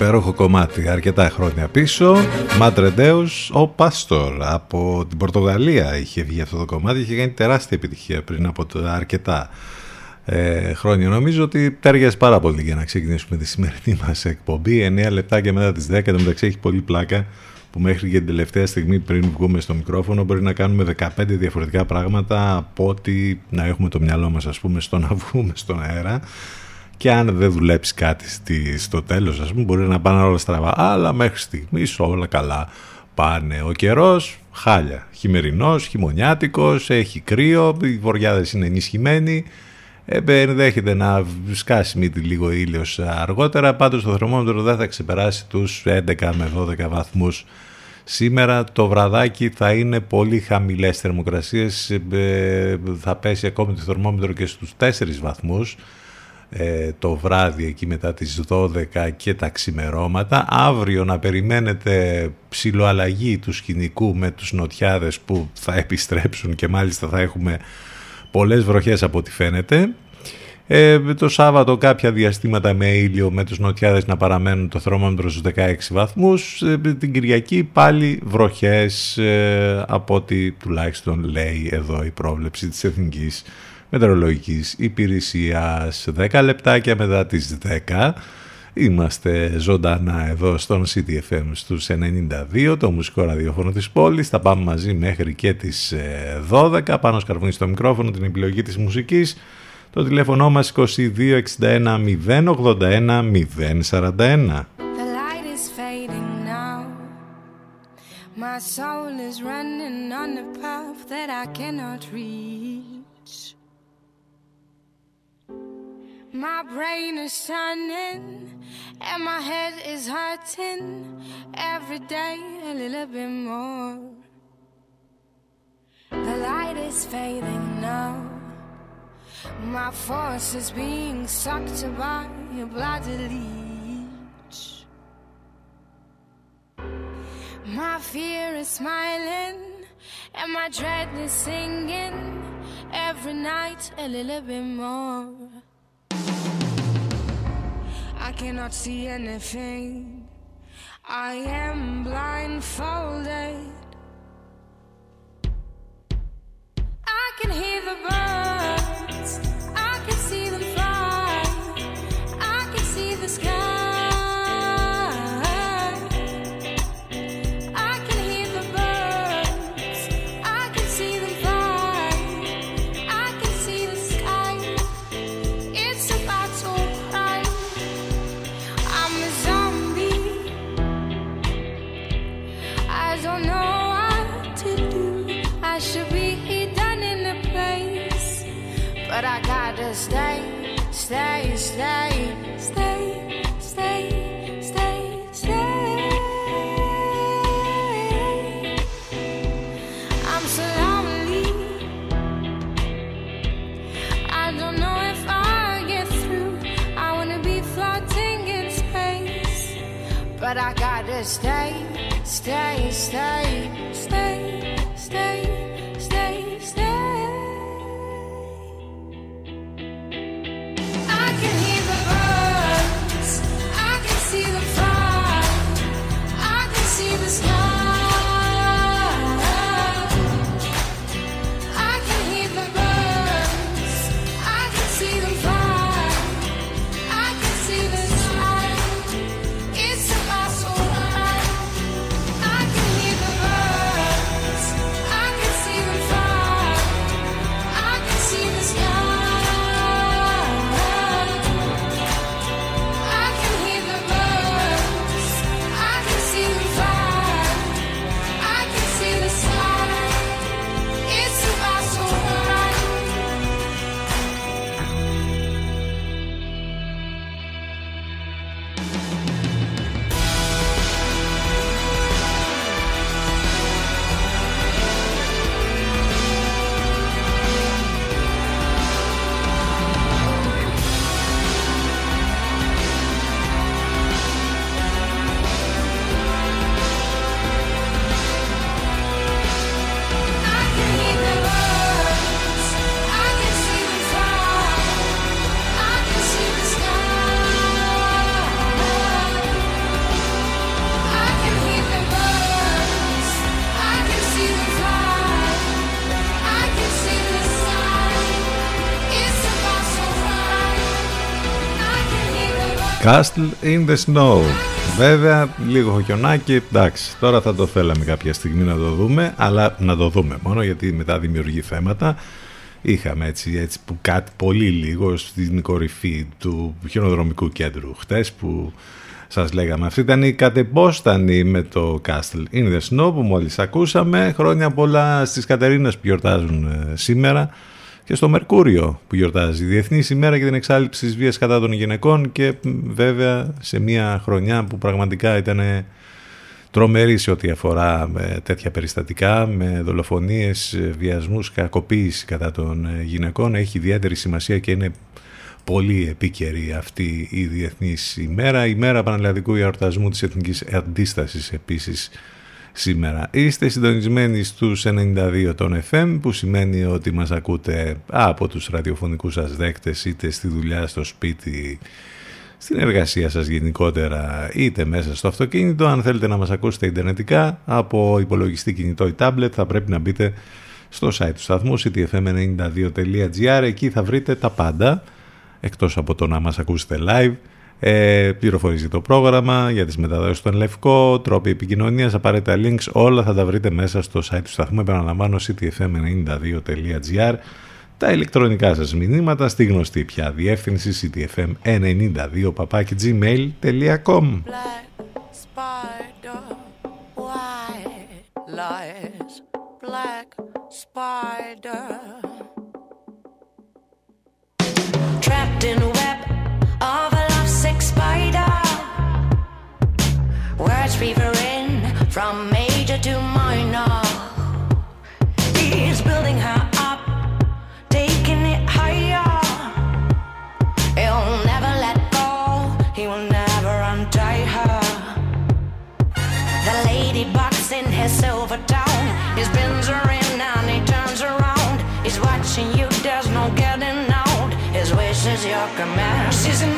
Υπέροχο κομμάτι, αρκετά χρόνια πίσω. Μαντρεντέους, ο Πάστορ από την Πορτογαλία είχε βγει αυτό το κομμάτι. Είχε κάνει τεράστια επιτυχία πριν από το- αρκετά ε, χρόνια. Νομίζω ότι τέριαζε πάρα πολύ για να ξεκινήσουμε τη σημερινή μας εκπομπή. 9 λεπτά και μετά τις 10. Εν τω μεταξύ έχει πολύ πλάκα που μέχρι και την τελευταία στιγμή πριν βγούμε στο μικρόφωνο μπορεί να κάνουμε 15 διαφορετικά πράγματα από ότι να έχουμε το μυαλό μας ας πούμε στο να βγούμε στον αέρα και αν δεν δουλέψει κάτι στη, στο τέλος ας πούμε μπορεί να πάνε όλα στραβά. Αλλά μέχρι στιγμής όλα καλά. Πάνε ο καιρός χάλια. Χειμερινός, χειμωνιάτικος έχει κρύο, οι βοριάδες είναι ενισχυμένοι. Ε, ενδέχεται να σκάσει μύτη λίγο ήλιος αργότερα. Πάντως το θερμόμετρο δεν θα ξεπεράσει τους 11 με 12 βαθμούς Σήμερα. Το βραδάκι θα είναι πολύ χαμηλές θερμοκρασίες, ε, θα πέσει ακόμη το θερμόμετρο και στους 4 βαθμούς ε, το βράδυ εκεί μετά τις 12 και τα ξημερώματα. Αύριο να περιμένετε ψηλοαλλαγή του σκηνικού με τους νοτιάδες που θα επιστρέψουν και μάλιστα θα έχουμε πολλές βροχές από ό,τι φαίνεται. Ε, το Σάββατο κάποια διαστήματα με ήλιο με τους νοτιάδες να παραμένουν το θερμόμετρο στους 16 βαθμούς. Ε, την Κυριακή πάλι βροχές ε, από ό,τι τουλάχιστον λέει εδώ η πρόβλεψη της Εθνικής Μετεωρολογικής Υπηρεσίας. 10 λεπτάκια μετά τις 10 Είμαστε ζωντανά εδώ στον CTFM στους 92, το μουσικό ραδιόφωνο της πόλης. Θα πάμε μαζί μέχρι και τις 12. Ε, Πάνω σκαρβούνι στο μικρόφωνο την επιλογή της μουσικής. Το τηλέφωνο μας 2261 081 041. My soul is running on a path that I cannot reach. My brain is turning and my head is hurting every day a little bit more. The light is fading now. My force is being sucked by a bloody leech. My fear is smiling, and my dread is singing every night a little bit more. I cannot see anything, I am blindfolded. I can hear the birds. Castle in the Snow. Βέβαια, λίγο χιονάκι, εντάξει, τώρα θα το θέλαμε κάποια στιγμή να το δούμε, αλλά να το δούμε μόνο γιατί μετά δημιουργεί θέματα. Είχαμε έτσι, έτσι που κάτι πολύ λίγο στην κορυφή του χιονοδρομικού κέντρου χτες που σας λέγαμε. Αυτή ήταν η κατεπόστανη με το Castle in the Snow που μόλις ακούσαμε. Χρόνια πολλά στις Κατερίνες που γιορτάζουν ε, σήμερα και στο Μερκούριο που γιορτάζει. Διεθνής ημέρα για την εξάλληψη της βίας κατά των γυναικών και βέβαια σε μια χρονιά που πραγματικά ήταν τρομερή σε ό,τι αφορά με τέτοια περιστατικά, με δολοφονίες, βιασμούς, κακοποίηση κατά των γυναικών. Έχει ιδιαίτερη σημασία και είναι πολύ επίκαιρη αυτή η Διεθνής ημέρα. Η μέρα Πανελλαδικού Ιορτασμού της Εθνικής Αντίστασης επίσης σήμερα. Είστε συντονισμένοι στους 92 των FM που σημαίνει ότι μας ακούτε από τους ραδιοφωνικούς σας δέκτες είτε στη δουλειά, στο σπίτι, στην εργασία σας γενικότερα είτε μέσα στο αυτοκίνητο. Αν θέλετε να μας ακούσετε ιντερνετικά από υπολογιστή κινητό ή tablet θα πρέπει να μπείτε στο site του σταθμού ctfm92.gr εκεί θα βρείτε τα πάντα εκτός από το να μας ακούσετε live ε, πληροφορίζει το πρόγραμμα για τις μεταδόσεις στον Λευκό, τρόποι επικοινωνίας, απαραίτητα links, όλα θα τα βρείτε μέσα στο site του σταθμού, επαναλαμβάνω ctfm92.gr τα ηλεκτρονικά σας μηνύματα στη γνωστή πια διεύθυνση ctfm92 gmail.com Trapped in toxic spider. Words revering from major to minor. He's building her up, taking it higher. He'll never let go, he will never untie her. The lady ladybugs in his silver town. He spins her in and he turns around. He's watching you, there's no getting out. His wish is your command. She's in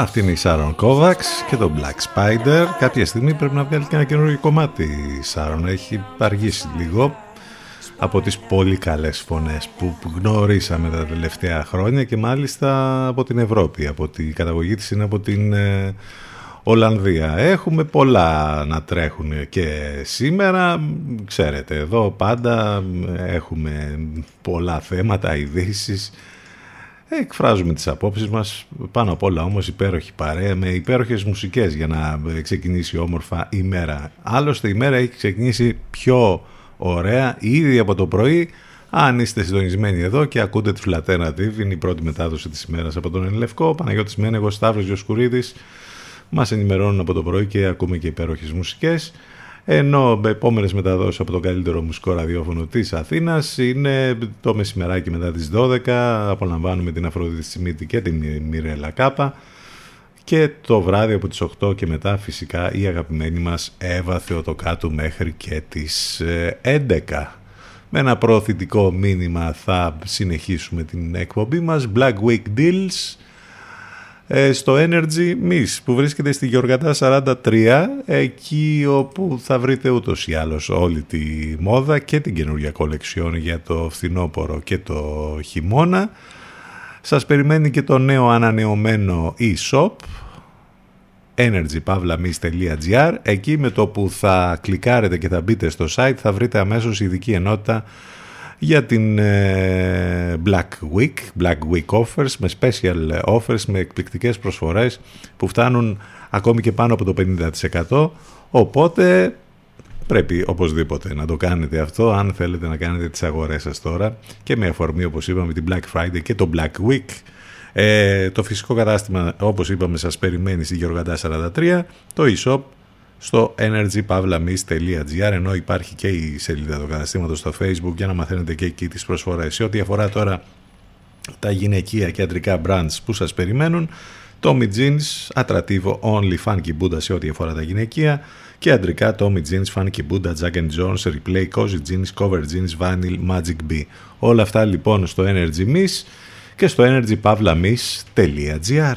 Αυτή είναι η Σάρων Kovacs και το Black Spider. Κάποια στιγμή πρέπει να βγάλει και ένα καινούργιο κομμάτι η Σάρων. Έχει αργήσει λίγο από τις πολύ καλές φωνές που γνωρίσαμε τα τελευταία χρόνια και μάλιστα από την Ευρώπη. Από την καταγωγή της είναι από την ε, Ολλανδία. Έχουμε πολλά να τρέχουν και σήμερα. Ξέρετε, εδώ πάντα έχουμε πολλά θέματα, ειδήσεις. Εκφράζουμε τις απόψεις μας, πάνω απ' όλα όμως υπέροχη παρέα με υπέροχες μουσικές για να ξεκινήσει όμορφα η μέρα. Άλλωστε η μέρα έχει ξεκινήσει πιο ωραία ήδη από το πρωί. Αν είστε συντονισμένοι εδώ και ακούτε τη Φλατένα TV, είναι η πρώτη μετάδοση της ημέρας από τον Ελευκό. Παναγιώτης Μένεγος, Σταύρος Γιοσκουρίδης, μας ενημερώνουν από το πρωί και ακούμε και υπέροχες μουσικές. Ενώ επόμενες μεταδόσεις από το καλύτερο μουσικό ραδιόφωνο της Αθήνας είναι το μεσημεράκι μετά τις 12. Απολαμβάνουμε την Αφροδίτη Σιμίτη και την Μιρέλα Κάπα. και το βράδυ από τις 8 και μετά φυσικά η αγαπημένη μας Εύα Θεοτοκάτου μέχρι και τις 11. Ε, Με ένα προωθητικό μήνυμα θα συνεχίσουμε την εκπομπή μας. Black Week Deals ε, στο Energy Miss που βρίσκεται στη Γιοργατά 43 εκεί όπου θα βρείτε ούτως ή άλλως όλη τη μόδα και την καινούργια κολεξιόν για το φθινόπωρο και το χειμώνα. Σας περιμένει και το νέο ανανεωμένο e-shop energypavlamis.gr Εκεί με το που θα κλικάρετε και θα μπείτε στο site θα βρείτε αμέσως ειδική ενότητα για την ε, Black Week, Black Week offers με special offers, με εκπληκτικές προσφορές που φτάνουν ακόμη και πάνω από το 50%. Οπότε πρέπει οπωσδήποτε να το κάνετε αυτό αν θέλετε να κάνετε τις αγορές σας τώρα και με αφορμή όπως είπαμε την Black Friday και το Black Week. Ε, το φυσικό κατάστημα όπως είπαμε σας περιμένει στη Γεωργαντά 43, το e-shop στο energypavlamis.gr ενώ υπάρχει και η σελίδα του καταστήματος στο facebook για να μαθαίνετε και εκεί τις προσφορές. Σε ό,τι αφορά τώρα τα γυναικεία και αντρικά brands που σας περιμένουν, Tommy Jeans, ατρατίβο Only Funky Buddha σε ό,τι αφορά τα γυναικεία και αντρικά Tommy Jeans, Funky Buddha, Jack and Jones, Replay, Cozy Jeans, Cover Jeans, Vinyl, Magic B. Όλα αυτά λοιπόν στο Energy Miss και στο energypavlamis.gr.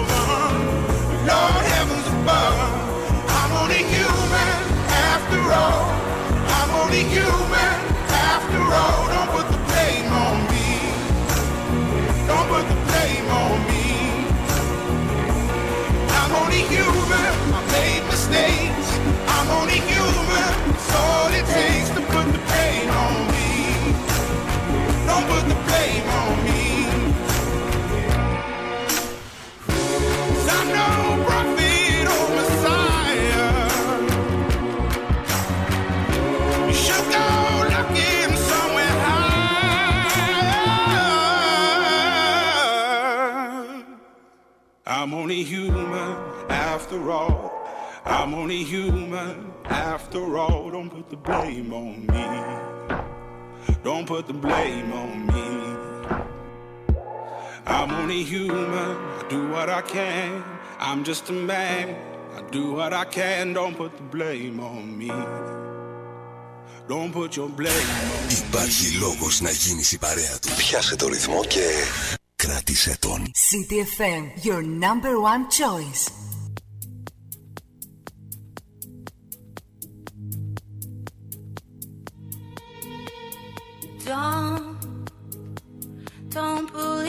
I'm only human after all. I'm only human after all. Don't put the blame on me. Don't put the blame on me. I'm only human. I do what I can. I'm just a man. I do what I can. Don't put the blame on me. Don't put your blame on me. Υπάρχει λόγος να γίνεις η παρέα του. Πιάσε το ρυθμό και κράτησε τον. City FM, your number one choice. Don't, don't believe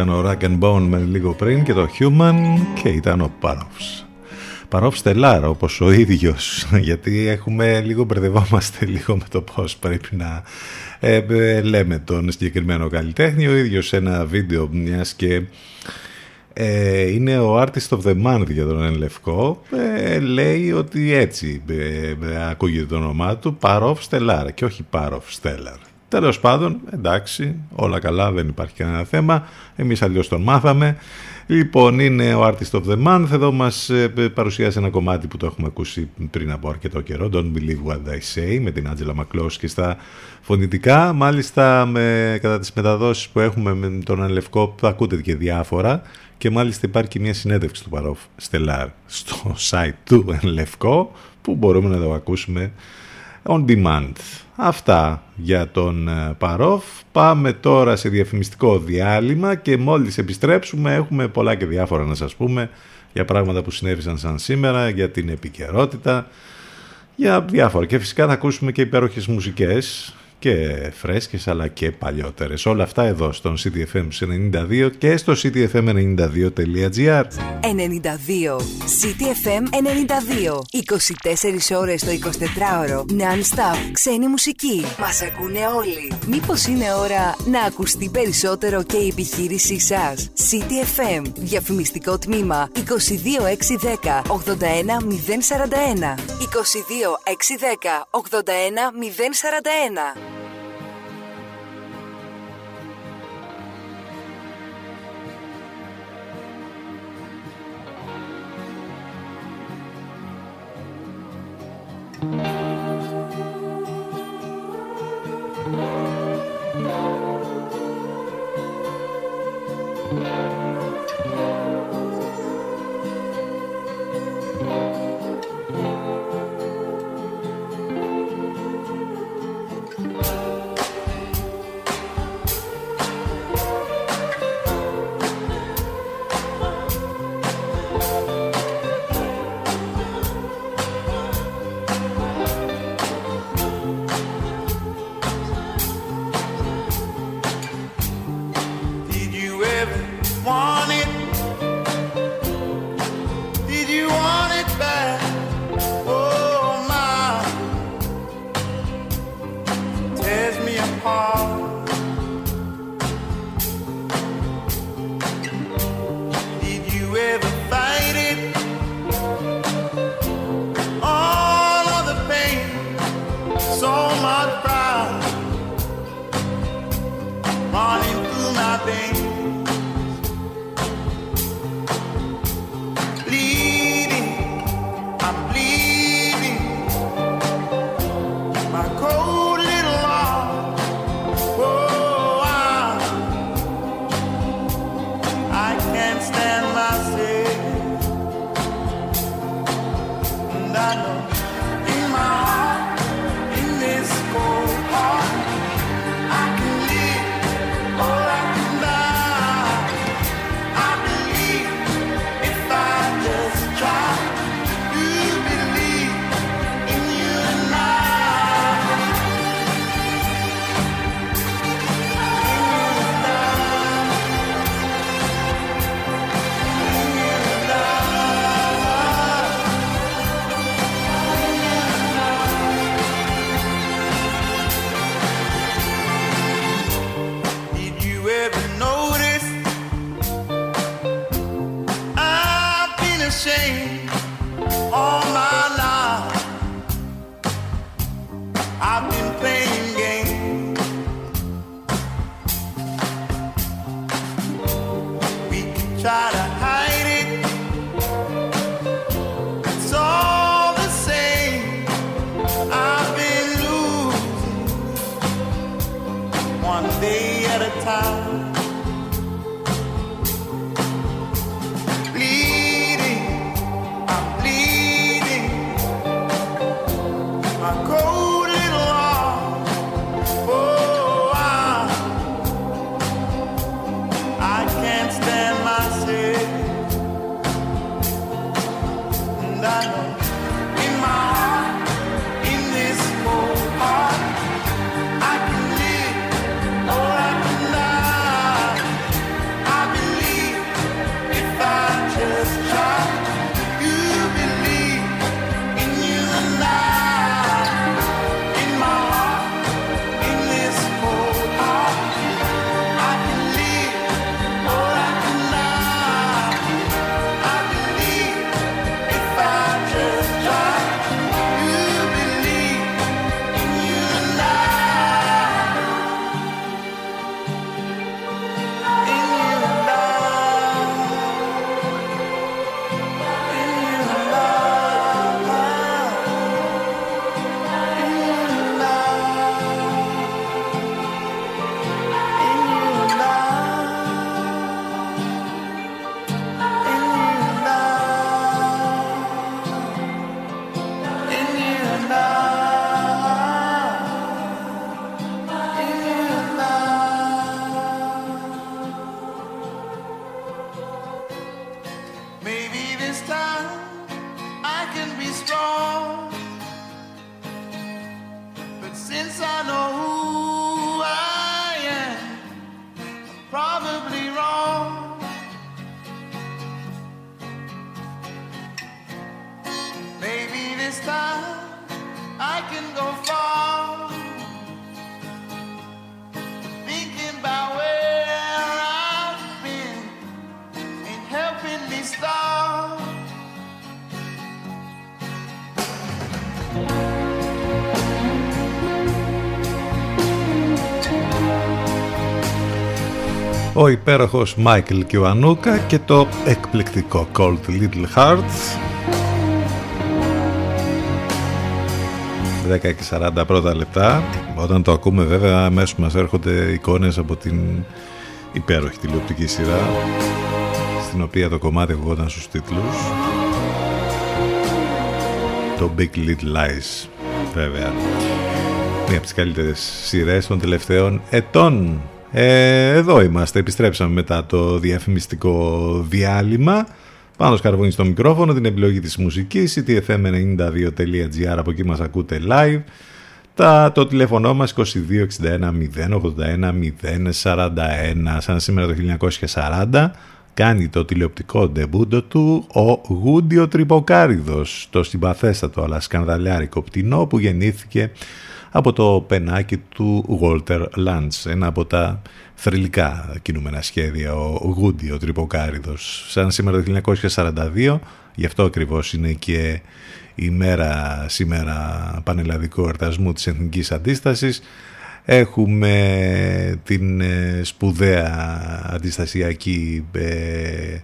Ήταν ο Rack and Bone με λίγο πριν και το Human και ήταν ο Παρόφς. Παρόφ Στελάρα όπως ο ίδιος γιατί έχουμε λίγο μπερδευόμαστε λίγο με το πώς πρέπει να ε, ε, λέμε τον συγκεκριμένο καλλιτέχνη ο ίδιος σε ένα βίντεο μιας και ε, είναι ο Artist of the Month για τον Ενλευκό ε, λέει ότι έτσι ακούγεται το όνομά του Παρόφ Στελάρα και όχι Παρόφ Στέλαρ Τέλος πάντων, εντάξει, όλα καλά, δεν υπάρχει κανένα θέμα. Εμείς αλλιώς τον μάθαμε. Λοιπόν, είναι ο Artist of the Month. Εδώ μας ε, παρουσιάζει ένα κομμάτι που το έχουμε ακούσει πριν από αρκετό καιρό. Don't Believe What I Say με την Άντζελα Μακλός και στα φωνητικά. Μάλιστα, με, κατά τις μεταδόσεις που έχουμε με τον Ανλευκό θα ακούτε και διάφορα. Και μάλιστα υπάρχει και μια συνέντευξη του Παρόφ Στελάρ στο site του Ενλευκό που μπορούμε να το ακούσουμε On Demand. Αυτά για τον ε, Παρόφ. Πάμε τώρα σε διαφημιστικό διάλειμμα και μόλις επιστρέψουμε έχουμε πολλά και διάφορα να σας πούμε για πράγματα που συνέβησαν σαν σήμερα, για την επικαιρότητα, για διάφορα. Και φυσικά θα ακούσουμε και υπέροχες μουσικές και φρέσκες αλλά και παλιότερες. Όλα αυτά εδώ στον CTFM 92 και στο ctfm92.gr 92 CTFM 92 24 ώρες το 24ωρο Non-stop Ξένη μουσική. Μας ακούνε όλοι. Μήπως είναι ώρα να ακουστεί περισσότερο και η επιχείρησή σας; CTFM Διαφημιστικό τμήμα 22610 81041 22610 81041 Thank you. Υπέροχος Μάικλ Κιουανούκα και το εκπληκτικό Cold Little Hearts. 10 και 40 πρώτα λεπτά. Όταν το ακούμε βέβαια αμέσως μας έρχονται εικόνες από την υπέροχη τηλεοπτική σειρά στην οποία το κομμάτι ακουγόταν στους τίτλους. Το Big Little Lies βέβαια. Μία από τις καλύτερες σειρές των τελευταίων ετών ε, εδώ είμαστε, επιστρέψαμε μετά το διαφημιστικό διάλειμμα. Πάνω σκαρβούνι στο μικρόφωνο, την επιλογή της μουσικής, ctfm92.gr, από εκεί μας ακούτε live. Τα, το τηλέφωνο μας 2261 081 041, σαν σήμερα το 1940, κάνει το τηλεοπτικό ντεμπούντο του ο Γούντιο Τρυποκάριδος, το συμπαθέστατο αλλά σκανδαλιάρικο πτηνό που γεννήθηκε από το πενάκι του Walter Lantz, ένα από τα θρηλυκά κινούμενα σχέδια, ο Γούντι, ο Τρυποκάριδος. Σαν σήμερα το 1942, γι' αυτό ακριβώς είναι και η μέρα σήμερα πανελλαδικού εορτασμού της Εθνικής Αντίστασης, Έχουμε την ε, σπουδαία αντιστασιακή ε, ε,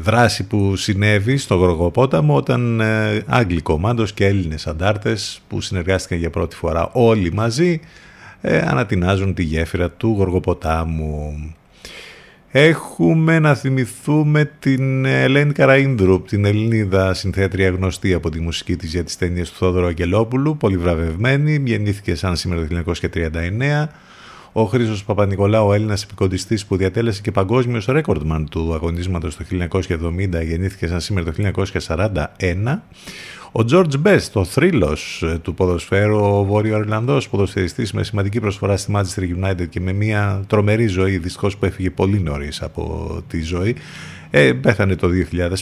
δράση που συνέβη στο Γοργοπόταμο όταν ε, Άγγλοι κομμάντος και Έλληνες αντάρτες που συνεργάστηκαν για πρώτη φορά όλοι μαζί ε, ανατινάζουν τη γέφυρα του Γοργοποτάμου. Έχουμε να θυμηθούμε την Ελένη Καραΐνδρου, την Ελληνίδα συνθέτρια γνωστή από τη μουσική της για τις ταινίες του Θόδωρο Αγγελόπουλου, πολύ βραβευμένη, γεννήθηκε σαν σήμερα το 1939 ο Χρήσος Παπα-Νικολάου, ο Έλληνας επικοντιστής που διατέλεσε και παγκόσμιος ρέκορντμαν του αγωνίσματος το 1970, γεννήθηκε σαν σήμερα το 1941. Ο George Best, ο θρύλος ε, του ποδοσφαίρου, ο Βόρειο Ιρλανδός ποδοσφαιριστής με σημαντική προσφορά στη Manchester United και με μια τρομερή ζωή, δυστυχώς που έφυγε πολύ νωρίς από τη ζωή, ε, πέθανε το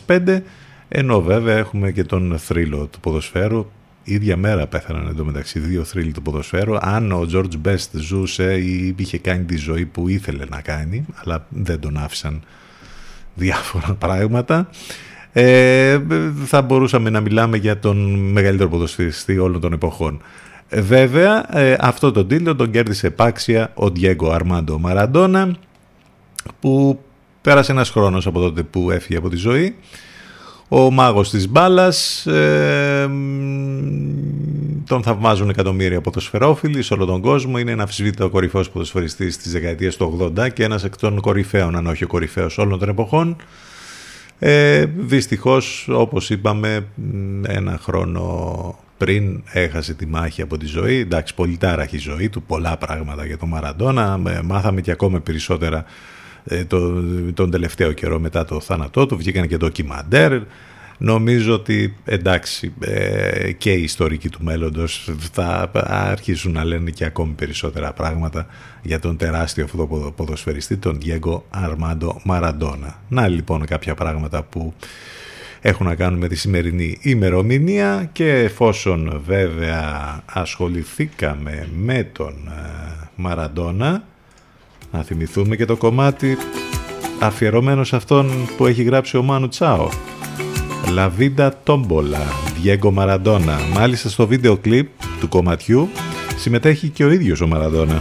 2005. Ενώ βέβαια έχουμε και τον θρύλο του ποδοσφαίρου ίδια μέρα πέθαναν εντωμεταξύ δύο θρύλοι του ποδοσφαίρου. Αν ο George Best ζούσε ή είχε κάνει τη ζωή που ήθελε να κάνει, αλλά δεν τον άφησαν διάφορα πράγματα, ε, θα μπορούσαμε να μιλάμε για τον μεγαλύτερο ποδοσφαιριστή όλων των εποχών. Ε, βέβαια, ε, αυτό το τίτλο τον κέρδισε επάξια ο Diego Αρμάντο Μαραντόνα, που πέρασε ένας χρόνος από τότε που έφυγε από τη ζωή ο μάγος της μπάλας, ε, τον θαυμάζουν εκατομμύρια ποδοσφαιρόφιλοι σε όλο τον κόσμο. Είναι ένα αμφισβήτητο κορυφαίος ποδοσφαιριστής της δεκαετίας του 80 και ένας εκ των κορυφαίων, αν όχι ο κορυφαίος όλων των εποχών. Ε, δυστυχώς, όπως είπαμε, ένα χρόνο πριν έχασε τη μάχη από τη ζωή. Εντάξει, πολύ τάραχη η ζωή του, πολλά πράγματα για τον Μαραντόνα. Μάθαμε και ακόμα περισσότερα ε, το, τον τελευταίο καιρό μετά το θάνατό του, βγήκαν και ντοκιμαντέρ. Νομίζω ότι εντάξει ε, και οι ιστορικοί του μέλλοντος θα αρχίσουν να λένε και ακόμη περισσότερα πράγματα για τον τεράστιο αυτό ποδοσφαιριστή, τον Diego Αρμάντο Μαραντόνα. Να λοιπόν κάποια πράγματα που έχουν να κάνουν με τη σημερινή ημερομηνία και εφόσον βέβαια ασχοληθήκαμε με τον ε, Μαραντόνα να θυμηθούμε και το κομμάτι αφιερωμένο σε αυτόν που έχει γράψει ο Μάνου Τσάο. La Vida Tombola, Diego Maradona. Μάλιστα στο βίντεο κλιπ του κομματιού συμμετέχει και ο ίδιος ο Μαραντόνα.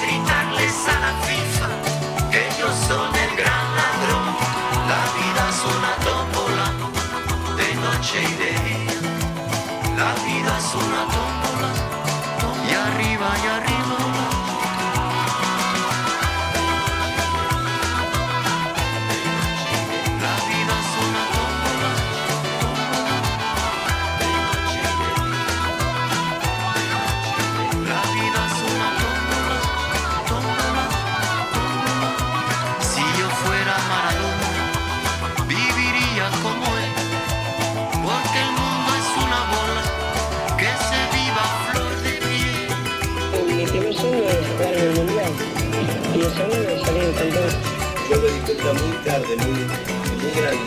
every time.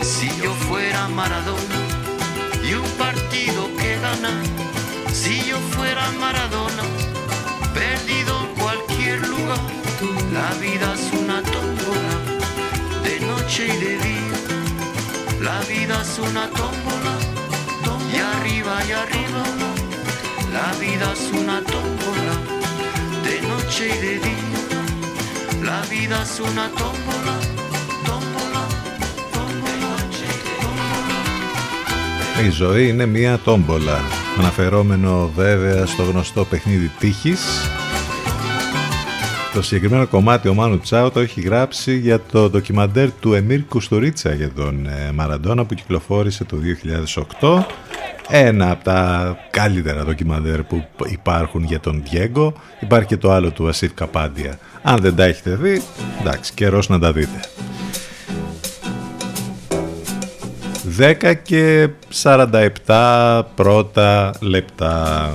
Si yo fuera Maradona y un partido que ganar, si yo fuera Maradona, perdido en cualquier lugar, la vida es una tómbola de noche y de día. La vida es una tómbola y arriba y arriba. La vida es una tómbola de noche y de día. La vida es una tómbola, Η ζωή είναι μια τόμπολα. Αναφερόμενο βέβαια στο γνωστό παιχνίδι τύχης. Το συγκεκριμένο κομμάτι ο Μάνου Τσάου το έχει γράψει για το ντοκιμαντέρ του Εμίρ Κουστουρίτσα για τον ε, Μαραντόνα που κυκλοφόρησε το 2008. Ένα από τα καλύτερα ντοκιμαντέρ που υπάρχουν για τον Διέγκο. Υπάρχει και το άλλο του Ασίφ Καπάντια. Αν δεν τα έχετε δει, εντάξει, καιρός να τα δείτε. 10 και 47 πρώτα λεπτά.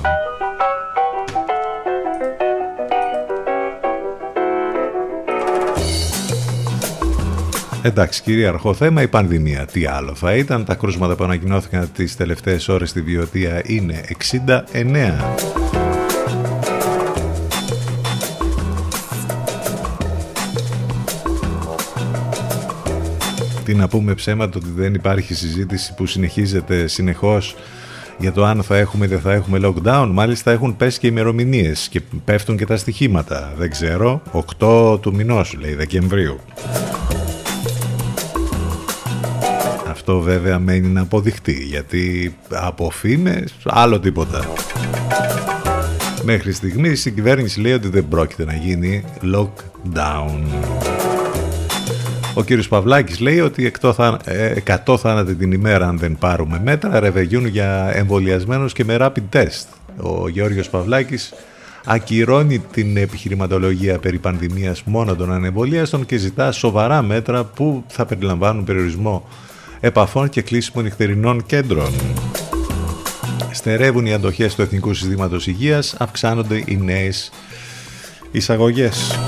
Εντάξει, κυρίαρχο θέμα η πανδημία. Τι άλλο θα ήταν; Τα κρούσματα που ανακοινώθηκαν τις τελευταίες ώρες στη Βιωτία είναι 69. Τι να πούμε ψέματα ότι δεν υπάρχει συζήτηση που συνεχίζεται συνεχώς για το αν θα έχουμε ή δεν θα έχουμε lockdown. Μάλιστα έχουν πέσει και ημερομηνίες και πέφτουν και τα στοιχήματα. Δεν ξέρω. 8 του μηνός λέει Δεκεμβρίου. Αυτό βέβαια μένει να αποδειχτεί γιατί από φήμες άλλο τίποτα. Μέχρι στιγμής η κυβέρνηση λέει ότι δεν πρόκειται να γίνει lockdown. Ο κύριος Παυλάκης λέει ότι 100 θάνατοι την ημέρα αν δεν πάρουμε μέτρα ρεβεγιούν για εμβολιασμένους και με rapid test. Ο Γεώργιος Παυλάκης ακυρώνει την επιχειρηματολογία περί πανδημίας μόνο των ανεμβολίαστων και ζητά σοβαρά μέτρα που θα περιλαμβάνουν περιορισμό επαφών και κλείσιμο νυχτερινών κέντρων. Στερεύουν οι αντοχές του Εθνικού Συστήματος Υγείας, αυξάνονται οι νέες εισαγωγές.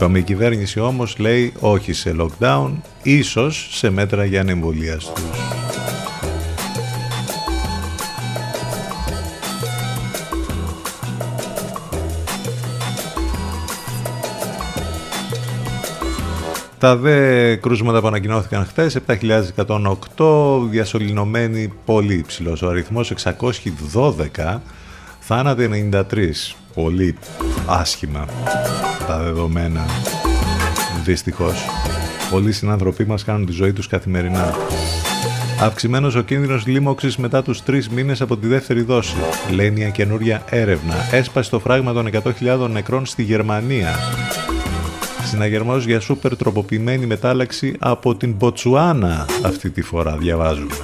Είπαμε η κυβέρνηση όμως λέει όχι σε lockdown, ίσως σε μέτρα για ανεμβολίαστους. Τα δε κρούσματα που ανακοινώθηκαν χθες, 7.108, διασωληνωμένοι πολύ υψηλός. Ο αριθμός, 612, θάνατοι 93, πολύ άσχημα τα δεδομένα, δυστυχώς. Πολλοί συνανθρωποί μας κάνουν τη ζωή τους καθημερινά. Αυξημένος ο κίνδυνος λίμωξης μετά τους τρεις μήνες από τη δεύτερη δόση. Λέει μια καινούρια έρευνα. Έσπασε το φράγμα των 100.000 νεκρών στη Γερμανία. Συναγερμός για σούπερ τροποποιημένη μετάλλαξη από την Μποτσουάνα αυτή τη φορά διαβάζουμε.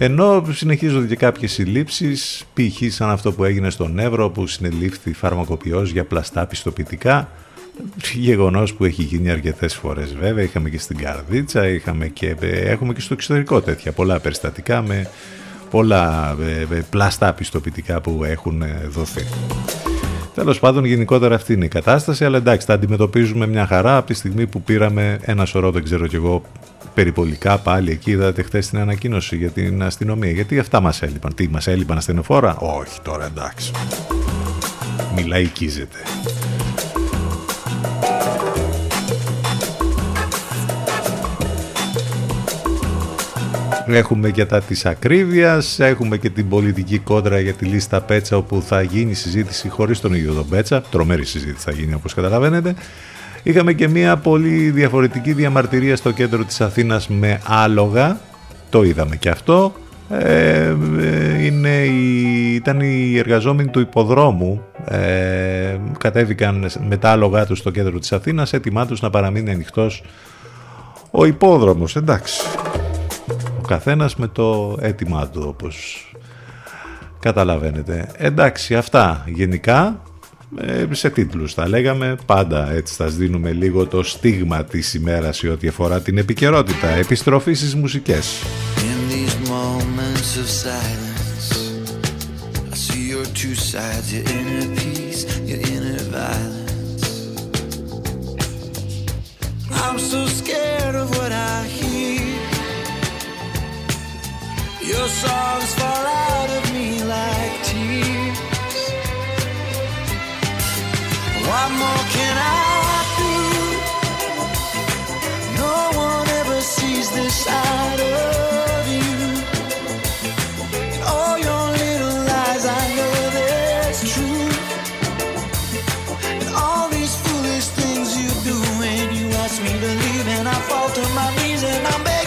Ενώ συνεχίζονται και κάποιες συλλήψεις, π.χ. σαν αυτό που έγινε στον Εύρο που συνελήφθη φαρμακοποιός για πλαστά πιστοποιητικά, γεγονός που έχει γίνει αρκετές φορές βέβαια, είχαμε και στην Καρδίτσα, είχαμε και, έχουμε και στο εξωτερικό τέτοια πολλά περιστατικά με πολλά ε, πλαστά πιστοποιητικά που έχουν δοθεί. Τέλος πάντων, γενικότερα αυτή είναι η κατάσταση, αλλά εντάξει, τα αντιμετωπίζουμε μια χαρά από τη στιγμή που πήραμε ένα σωρό, δεν ξέρω κι εγώ, περιπολικά πάλι εκεί. Είδατε χθες την ανακοίνωση για την αστυνομία. Γιατί αυτά μας έλειπαν. Τι, μας έλειπαν ασθενοφόρα; Όχι, τώρα εντάξει. Μιλάει, Έχουμε και τα της ακρίβειας, έχουμε και την πολιτική κόντρα για τη λίστα Πέτσα όπου θα γίνει συζήτηση χωρίς τον ίδιο τον Πέτσα, τρομερή συζήτηση θα γίνει όπως καταλαβαίνετε. Είχαμε και μια πολύ διαφορετική διαμαρτυρία στο κέντρο της Αθήνας με άλογα, το είδαμε και αυτό. Ε, είναι η, ήταν οι εργαζόμενοι του υποδρόμου ε, κατέβηκαν με τα άλογα τους στο κέντρο της Αθήνας έτοιμά τους να παραμείνει ανοιχτός ο υπόδρομος εντάξει καθένας με το αίτημά του όπως καταλαβαίνετε. Εντάξει αυτά γενικά ε, σε τίτλους θα λέγαμε. Πάντα έτσι θα δίνουμε λίγο το στίγμα της ημέρας σε ό,τι αφορά την επικαιρότητα. Επιστροφή στις μουσικές. I'm so scared of what I Your songs fall out of me like tears. What more can I do? No one ever sees this side of you. And all your little lies, I know all these foolish things you do you ask me to leave, and I fall to my knees and I'm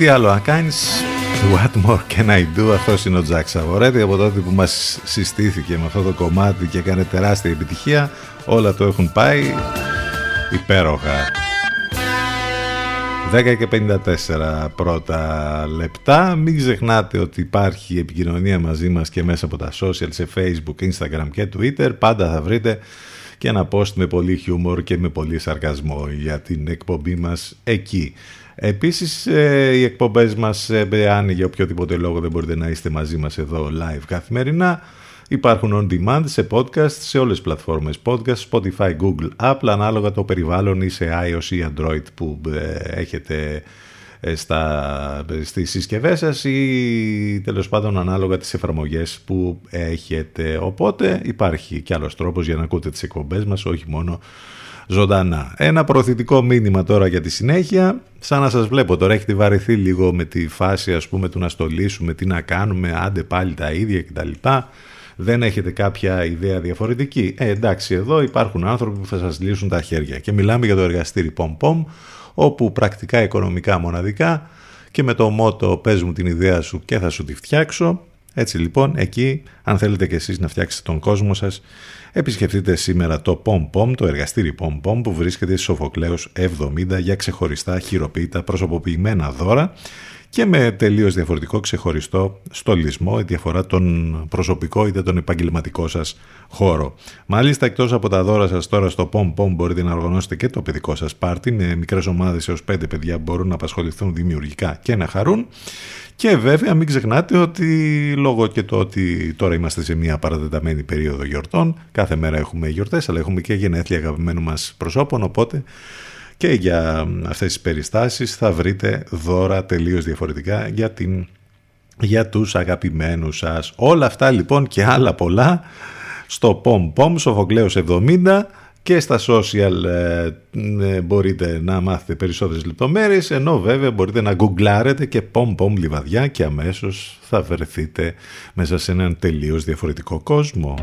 τι άλλο να κάνεις What more can I do; Αυτός είναι ο Τζακ Σαβορέτη Από τότε που μας συστήθηκε με αυτό το κομμάτι Και έκανε τεράστια επιτυχία Όλα το έχουν πάει Υπέροχα 10 και 54 πρώτα λεπτά. Μην ξεχνάτε ότι υπάρχει επικοινωνία μαζί μας και μέσα από τα social σε facebook, instagram και twitter. Πάντα θα βρείτε και ένα post με πολύ χιούμορ και με πολύ σαρκασμό για την εκπομπή μας εκεί. Επίσης ε, οι εκπομπές μας, ε, αν για οποιοδήποτε λόγο δεν μπορείτε να είστε μαζί μας εδώ live καθημερινά, Υπάρχουν on demand σε podcast σε όλες τις πλατφόρμες podcast, Spotify, Google, Apple, ανάλογα το περιβάλλον ή σε iOS ή Android που ε, έχετε ε, στα, στις συσκευές σας ή τέλος πάντων ανάλογα τις εφαρμογές που έχετε. Οπότε υπάρχει κι άλλος τρόπος για να ακούτε τις εκπομπές μας, όχι μόνο ζωντανά. Ένα προωθητικό μήνυμα τώρα για τη συνέχεια. Σαν να σας βλέπω τώρα έχετε βαρεθεί λίγο με τη φάση ας πούμε του να στολίσουμε, τι να κάνουμε, άντε πάλι τα ίδια κτλ δεν έχετε κάποια ιδέα διαφορετική. Ε, εντάξει, εδώ υπάρχουν άνθρωποι που θα σας λύσουν τα χέρια. Και μιλάμε για το εργαστήρι Pom Pom, όπου πρακτικά οικονομικά μοναδικά και με το μότο πες μου την ιδέα σου και θα σου τη φτιάξω. Έτσι λοιπόν, εκεί, αν θέλετε και εσείς να φτιάξετε τον κόσμο σας, επισκεφτείτε σήμερα το Pom Pom, το εργαστήρι Pom Pom που βρίσκεται στη Σοφοκλέος 70 για ξεχωριστά χειροποίητα προσωποποιημένα δώρα και με τελείως διαφορετικό ξεχωριστό στολισμό η διαφορά τον προσωπικό είτε τον επαγγελματικό σας χώρο. Μάλιστα εκτός από τα δώρα σας τώρα στο POM POM μπορείτε να οργανώσετε και το παιδικό σας πάρτι με μικρές ομάδες έως πέντε παιδιά που μπορούν να απασχοληθούν δημιουργικά και να χαρούν και βέβαια μην ξεχνάτε ότι λόγω και το ότι τώρα είμαστε σε μια παρατεταμένη περίοδο γιορτών κάθε μέρα έχουμε γιορτές αλλά έχουμε και γενέθλια αγαπημένου μας προσώπων οπότε και για αυτές τις περιστάσεις θα βρείτε δώρα τελείως διαφορετικά για, την, για τους αγαπημένους σας. Όλα αυτά λοιπόν και άλλα πολλά στο POM POM Σοφοκλέος 70 και στα social ε, ε, μπορείτε να μάθετε περισσότερες λεπτομέρειες ενώ βέβαια μπορείτε να γκουγκλάρετε και POM POM λιβαδιά και αμέσως θα βρεθείτε μέσα σε έναν τελείως διαφορετικό κόσμο.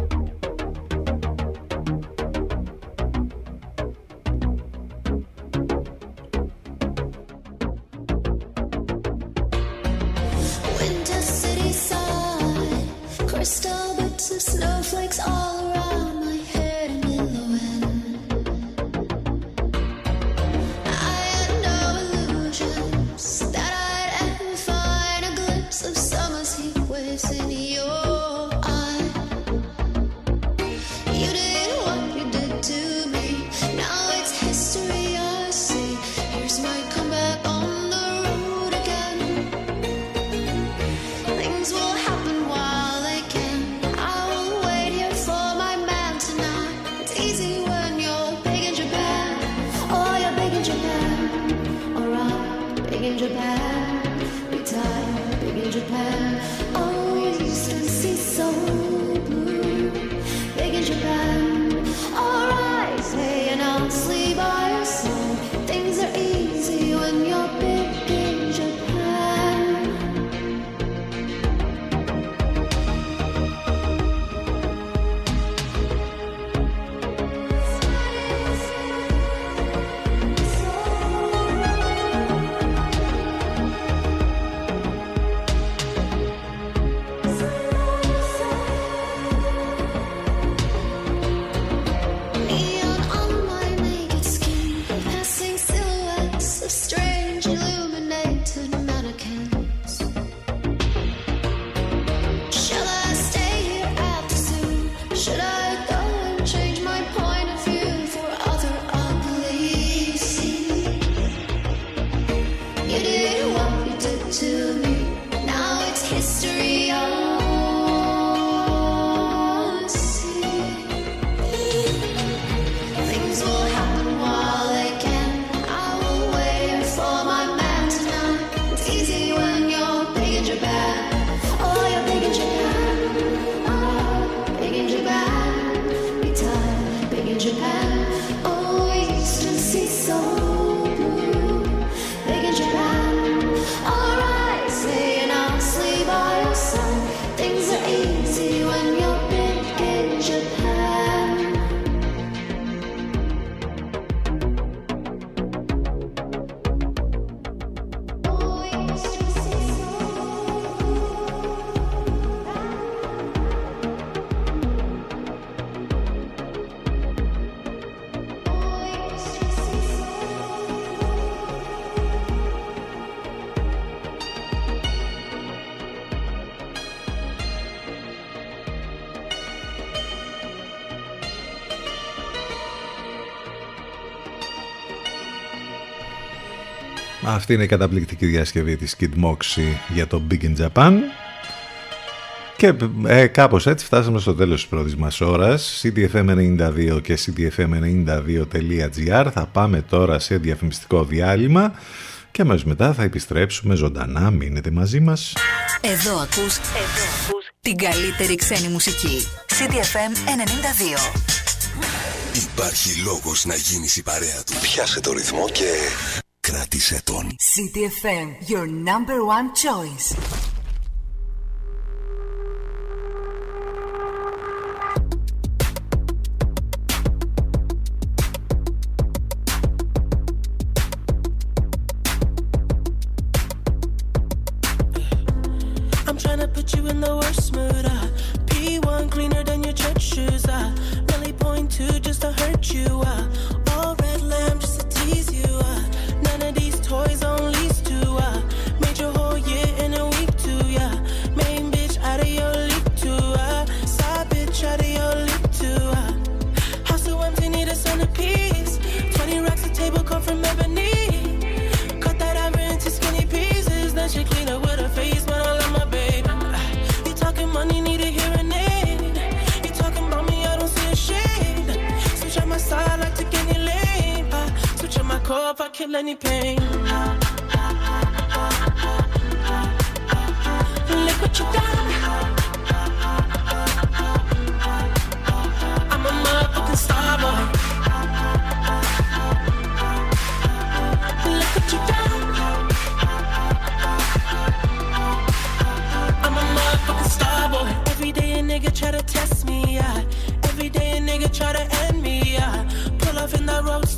Αυτή είναι η καταπληκτική διασκευή της Kid Moxie για το Big in Japan. Και ε, κάπως έτσι φτάσαμε στο τέλος της πρώτης μας ώρας. CTFM92 και CTFM92.gr. Θα πάμε τώρα σε διαφημιστικό διάλειμμα και αμέσως μετά θα επιστρέψουμε ζωντανά. Μείνετε μαζί μας. Εδώ ακούς, εδώ ακούς την καλύτερη ξένη μουσική. CTFM 92. Υπάρχει λόγος να γίνεις η παρέα του. Πιάσε το ρυθμό και κράτησε τον. CTFM, your number one choice. Kill any pain. Look what you done. I'm a motherfucking star boy. Look what you done. I'm a motherfucking star boy. Every day a nigga try to test me, yeah. Every day a nigga try to end me, yeah. Pull off in that roadster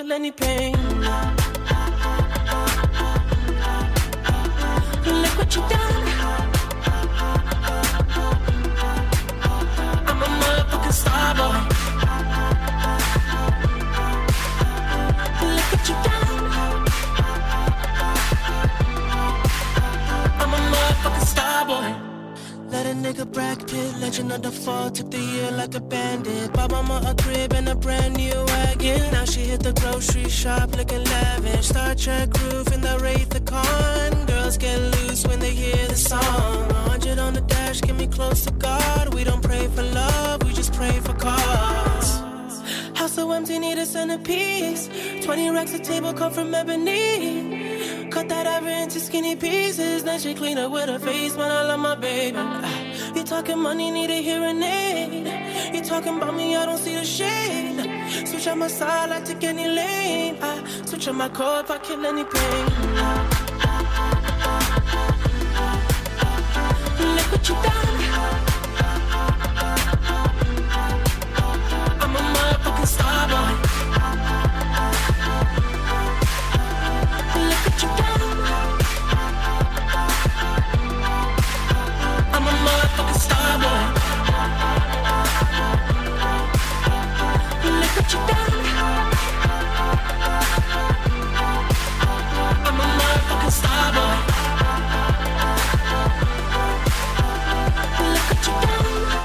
kill any pain. Look what you done. Nigga Brad Pitt, legend of the fall, took the year like a bandit. Bought mama a crib and a brand new wagon. Now she hit the grocery shop looking lavish. Star Trek roof in the Wraith the Con. Girls get loose when they hear the song. 100 on the dash, get me close to God. We don't pray for love, we just pray for cause. House so empty, need a centerpiece. 20 racks a table come from ebony. Cut that ever into skinny pieces. Then she clean up with her face, man. I love my baby. Talking money, need a hearing aid. You talking about me, I don't see a shade. Switch on my side, I take any lane. I switch on my core if I kill any pain. Look what you.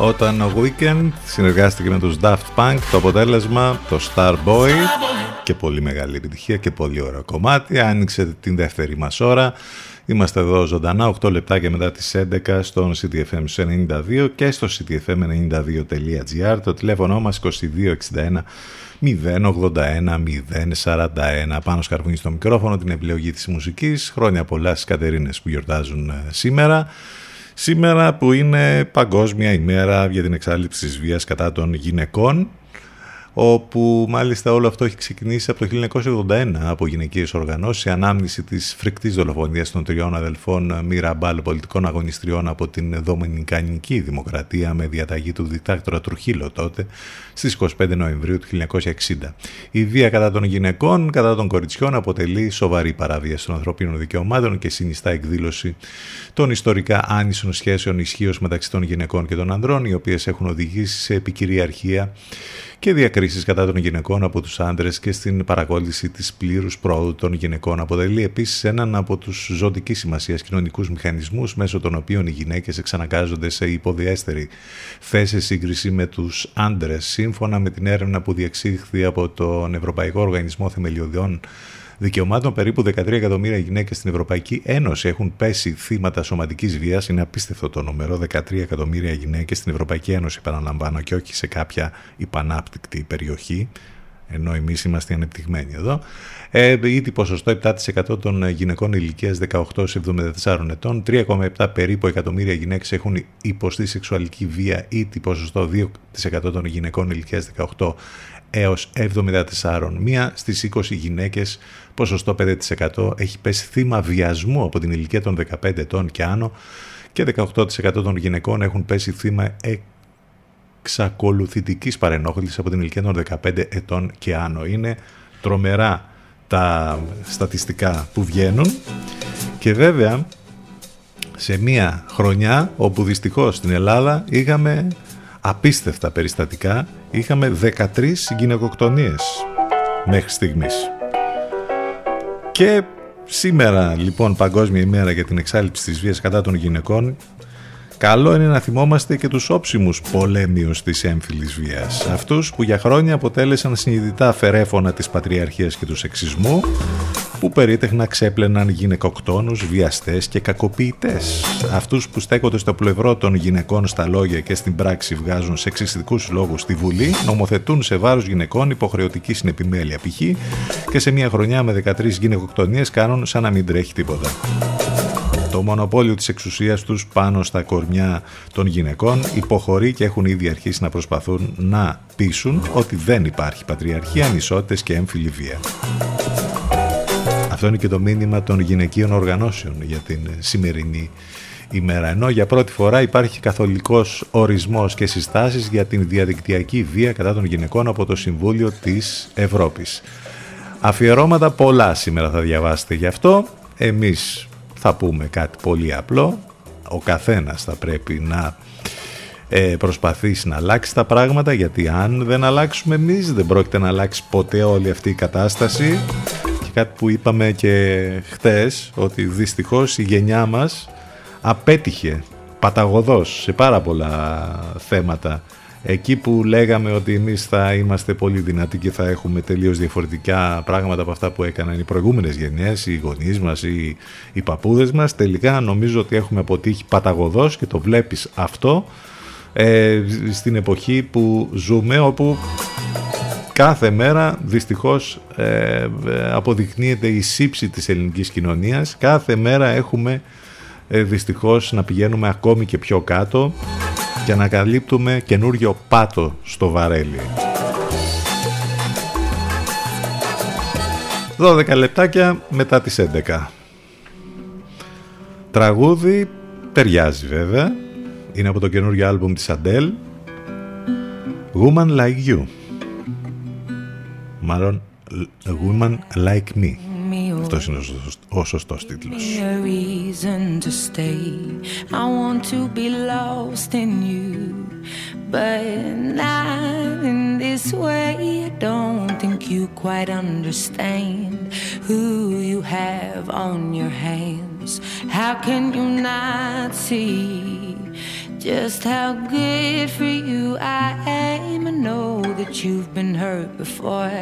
Όταν ο Weekend συνεργάστηκε με τους Daft Punk, το αποτέλεσμα το Starboy και πολύ μεγάλη επιτυχία και πολύ ωραίο κομμάτι. Άνοιξε την δεύτερη μας ώρα. Είμαστε εδώ ζωντανά 8 λεπτάκια μετά τις 11 στον CTFM 92 και στο ctfm92.gr. Το τηλέφωνο μας 2261 081 041 πάνω σκαρβούνι στο μικρόφωνο την επιλογή της μουσικής χρόνια πολλά στις Κατερίνες που γιορτάζουν ε, σήμερα σήμερα που είναι παγκόσμια ημέρα για την εξάλληψη της βίας κατά των γυναικών όπου μάλιστα όλο αυτό έχει ξεκινήσει από το 1981 από γυναικείες οργανώσεις, η ανάμνηση της φρικτής δολοφονίας των τριών αδελφών Μιραμπάλ πολιτικών αγωνιστριών από την Δομινικανική Δημοκρατία με διαταγή του διτάκτορα Τρουχίλο τότε στις 25 Νοεμβρίου του 1960. Η βία κατά των γυναικών, κατά των κοριτσιών αποτελεί σοβαρή παραβίαση των ανθρωπίνων δικαιωμάτων και συνιστά εκδήλωση των ιστορικά άνισων σχέσεων ισχύως μεταξύ των γυναικών και των ανδρών, οι οποίες έχουν οδηγήσει σε επικυριαρχία και διακρίσεις κατά των γυναικών από τους άντρες και στην παρακόλληση της πλήρους πρόοδου των γυναικών. Αποτελεί επίσης έναν από τους ζωτικής σημασίας κοινωνικούς μηχανισμούς μέσω των οποίων οι γυναίκες εξαναγκάζονται σε υποδιέστερη θέση σύγκριση με τους άντρες. Σύμφωνα με την έρευνα που διεξήχθη από τον Ευρωπαϊκό Οργανισμό Θεμελιωδιών δικαιωμάτων. Περίπου 13 εκατομμύρια γυναίκες στην Ευρωπαϊκή Ένωση έχουν πέσει θύματα σωματικής βίας. Είναι απίστευτο το νούμερο. 13 εκατομμύρια γυναίκες στην Ευρωπαϊκή Ένωση, επαναλαμβάνω, και όχι σε κάποια υπανάπτυκτη περιοχή ενώ εμείς είμαστε ανεπτυγμένοι εδώ, ε, ήδη ποσοστό 7% των γυναικών ηλικίας 18-74 ετών, 3,7 περίπου εκατομμύρια γυναίκες έχουν υποστεί σεξουαλική βία, ήδη ποσοστό 2% των γυναικών ηλικίας 18 έως 74. Μία στις 20 γυναίκες, ποσοστό 5% έχει πέσει θύμα βιασμού από την ηλικία των 15 ετών και άνω και 18% των γυναικών έχουν πέσει θύμα εξακολουθητικής παρενόχλησης από την ηλικία των 15 ετών και άνω. Είναι τρομερά τα στατιστικά που βγαίνουν και βέβαια σε μία χρονιά όπου δυστυχώς στην Ελλάδα είχαμε απίστευτα περιστατικά είχαμε 13 γυναικοκτονίες μέχρι στιγμής. Και σήμερα λοιπόν Παγκόσμια ημέρα για την εξάλληψη της βίας κατά των γυναικών Καλό είναι να θυμόμαστε και τους όψιμους πολέμιους της έμφυλης βίας. Αυτούς που για χρόνια αποτέλεσαν συνειδητά φερέφωνα της πατριαρχίας και του σεξισμού, που περίτεχνα ξέπλαιναν γυναικοκτόνους, βιαστές και κακοποιητές. Αυτούς που στέκονται στο πλευρό των γυναικών στα λόγια και στην πράξη βγάζουν σεξιστικούς λόγους στη Βουλή, νομοθετούν σε βάρος γυναικών υποχρεωτική συνεπιμέλεια π.χ. και σε μια χρονιά με 13 γυναικοκτονίες κάνουν σαν να μην τρέχει τίποτα. Το μονοπόλιο της εξουσίας τους πάνω στα κορμιά των γυναικών υποχωρεί και έχουν ήδη αρχίσει να προσπαθούν να πείσουν ότι δεν υπάρχει πατριαρχία, ανισότητες και έμφυλη βία. Αυτό είναι και το μήνυμα των γυναικείων οργανώσεων για την σημερινή ημέρα. Ενώ για πρώτη φορά υπάρχει καθολικός ορισμός και συστάσεις για την διαδικτυακή βία κατά των γυναικών από το Συμβούλιο της Ευρώπης. Αφιερώματα πολλά σήμερα θα διαβάσετε γι' αυτό. Εμείς θα πούμε κάτι πολύ απλό. Ο καθένας θα πρέπει να ε, προσπαθήσει να αλλάξει τα πράγματα γιατί αν δεν αλλάξουμε εμείς δεν πρόκειται να αλλάξει ποτέ όλη αυτή η κατάσταση και κάτι που είπαμε και χτες ότι δυστυχώς η γενιά μας απέτυχε παταγωδός σε πάρα πολλά θέματα Εκεί που λέγαμε ότι εμείς θα είμαστε πολύ δυνατοί και θα έχουμε τελείως διαφορετικά πράγματα από αυτά που έκαναν οι προηγούμενες γενιές, οι γονείς μας ή οι παππούδες μας, τελικά νομίζω ότι έχουμε αποτύχει παταγωδός και το βλέπεις αυτό ε, στην εποχή που ζούμε όπου κάθε μέρα δυστυχώς ε, αποδεικνύεται η σύψη της ελληνικής κοινωνίας, κάθε μέρα έχουμε ε, δυστυχώς να πηγαίνουμε ακόμη και πιο κάτω και ανακαλύπτουμε καινούριο πάτο στο βαρέλι. 12 λεπτάκια μετά τις 11. Τραγούδι ταιριάζει βέβαια. Είναι από το καινούριο άλμπουμ της Adele. Woman Like You. Μάλλον Woman Like Me. Αυτός είναι ο σωστός τίτλος. I want to be lost in you But not in this way I don't think you quite understand Who you have on your hands How can you not see Just how good for you I am. I know that you've been hurt before.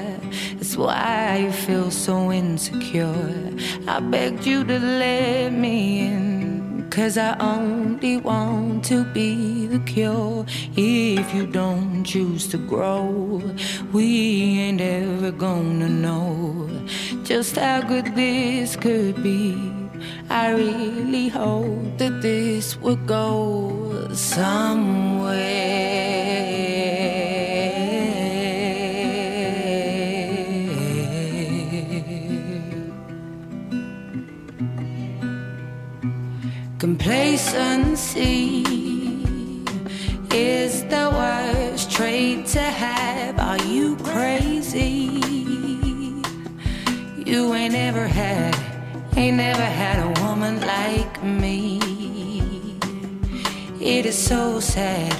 That's why you feel so insecure. I begged you to let me in. Cause I only want to be the cure. If you don't choose to grow, we ain't ever gonna know just how good this could be. I really hope that this will go somewhere. Complacency is the worst trait to have. Are you crazy? You ain't ever had ain't never had a woman like me. It is so sad,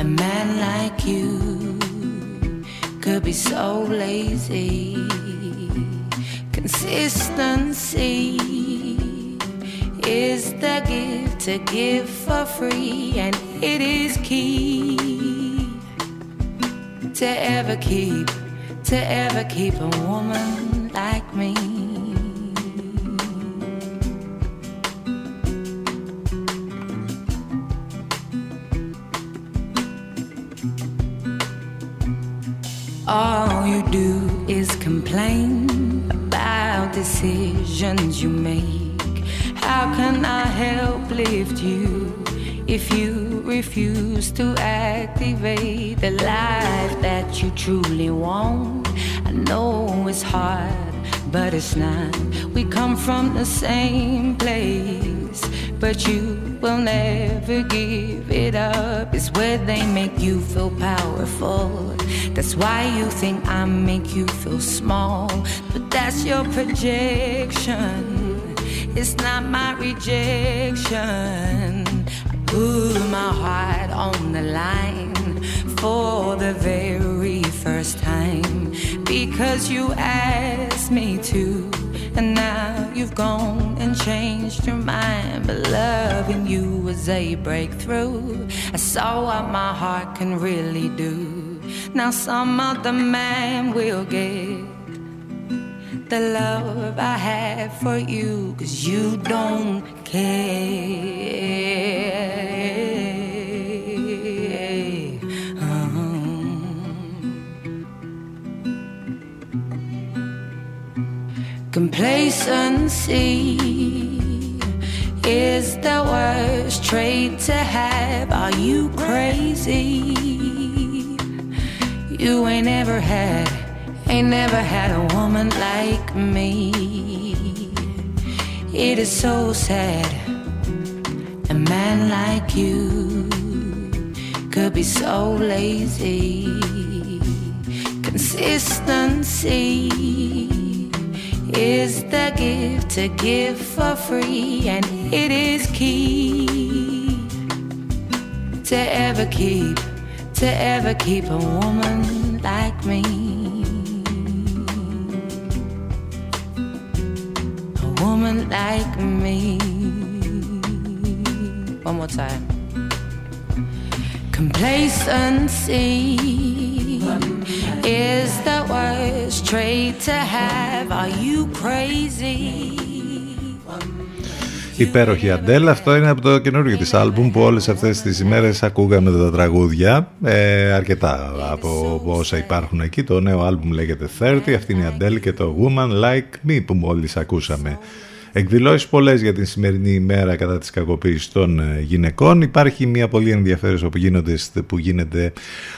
a man like you could be so lazy. Consistency is the gift to give for free, and it is key to ever keep, to ever keep a woman like me. All you do is complain about decisions you make. How can I help lift you if you refuse to activate the life that you truly want? I know it's hard, but it's not. We come from the same place, but you will never give it up. It's where they make you feel powerful. That's why you think I make you feel small, but that's your projection. It's not my rejection. I put my heart on the line for the very first time because you asked me to. And now you've gone and changed your mind. But loving you was a breakthrough. I saw what my heart can really do. Now some other man will get the love I have for you, cause you don't care. Complacency is the worst trait to have. Are you crazy? You ain't ever had, ain't never had a woman like me. It is so sad, a man like you could be so lazy. Consistency is the gift to give for free, and it is key to ever keep to ever keep a woman like me. A woman like me. One more time. Complacency is the worst trait to have; Are you crazy? Υπέροχη Αντέλ, αυτό είναι από το καινούργιο της άλμπουμ που όλες αυτές τις ημέρες ακούγαμε τα τραγούδια ε, αρκετά από όσα υπάρχουν εκεί το νέο άλμπουμ λέγεται 30 αυτή είναι η Αντέλ και το Woman Like Me που μόλις ακούσαμε εκδηλώσεις πολλές για την σημερινή ημέρα κατά της κακοποίησης των ε, γυναικών. Υπάρχει μια πολύ ενδιαφέρουσα που, γίνονται, που γίνεται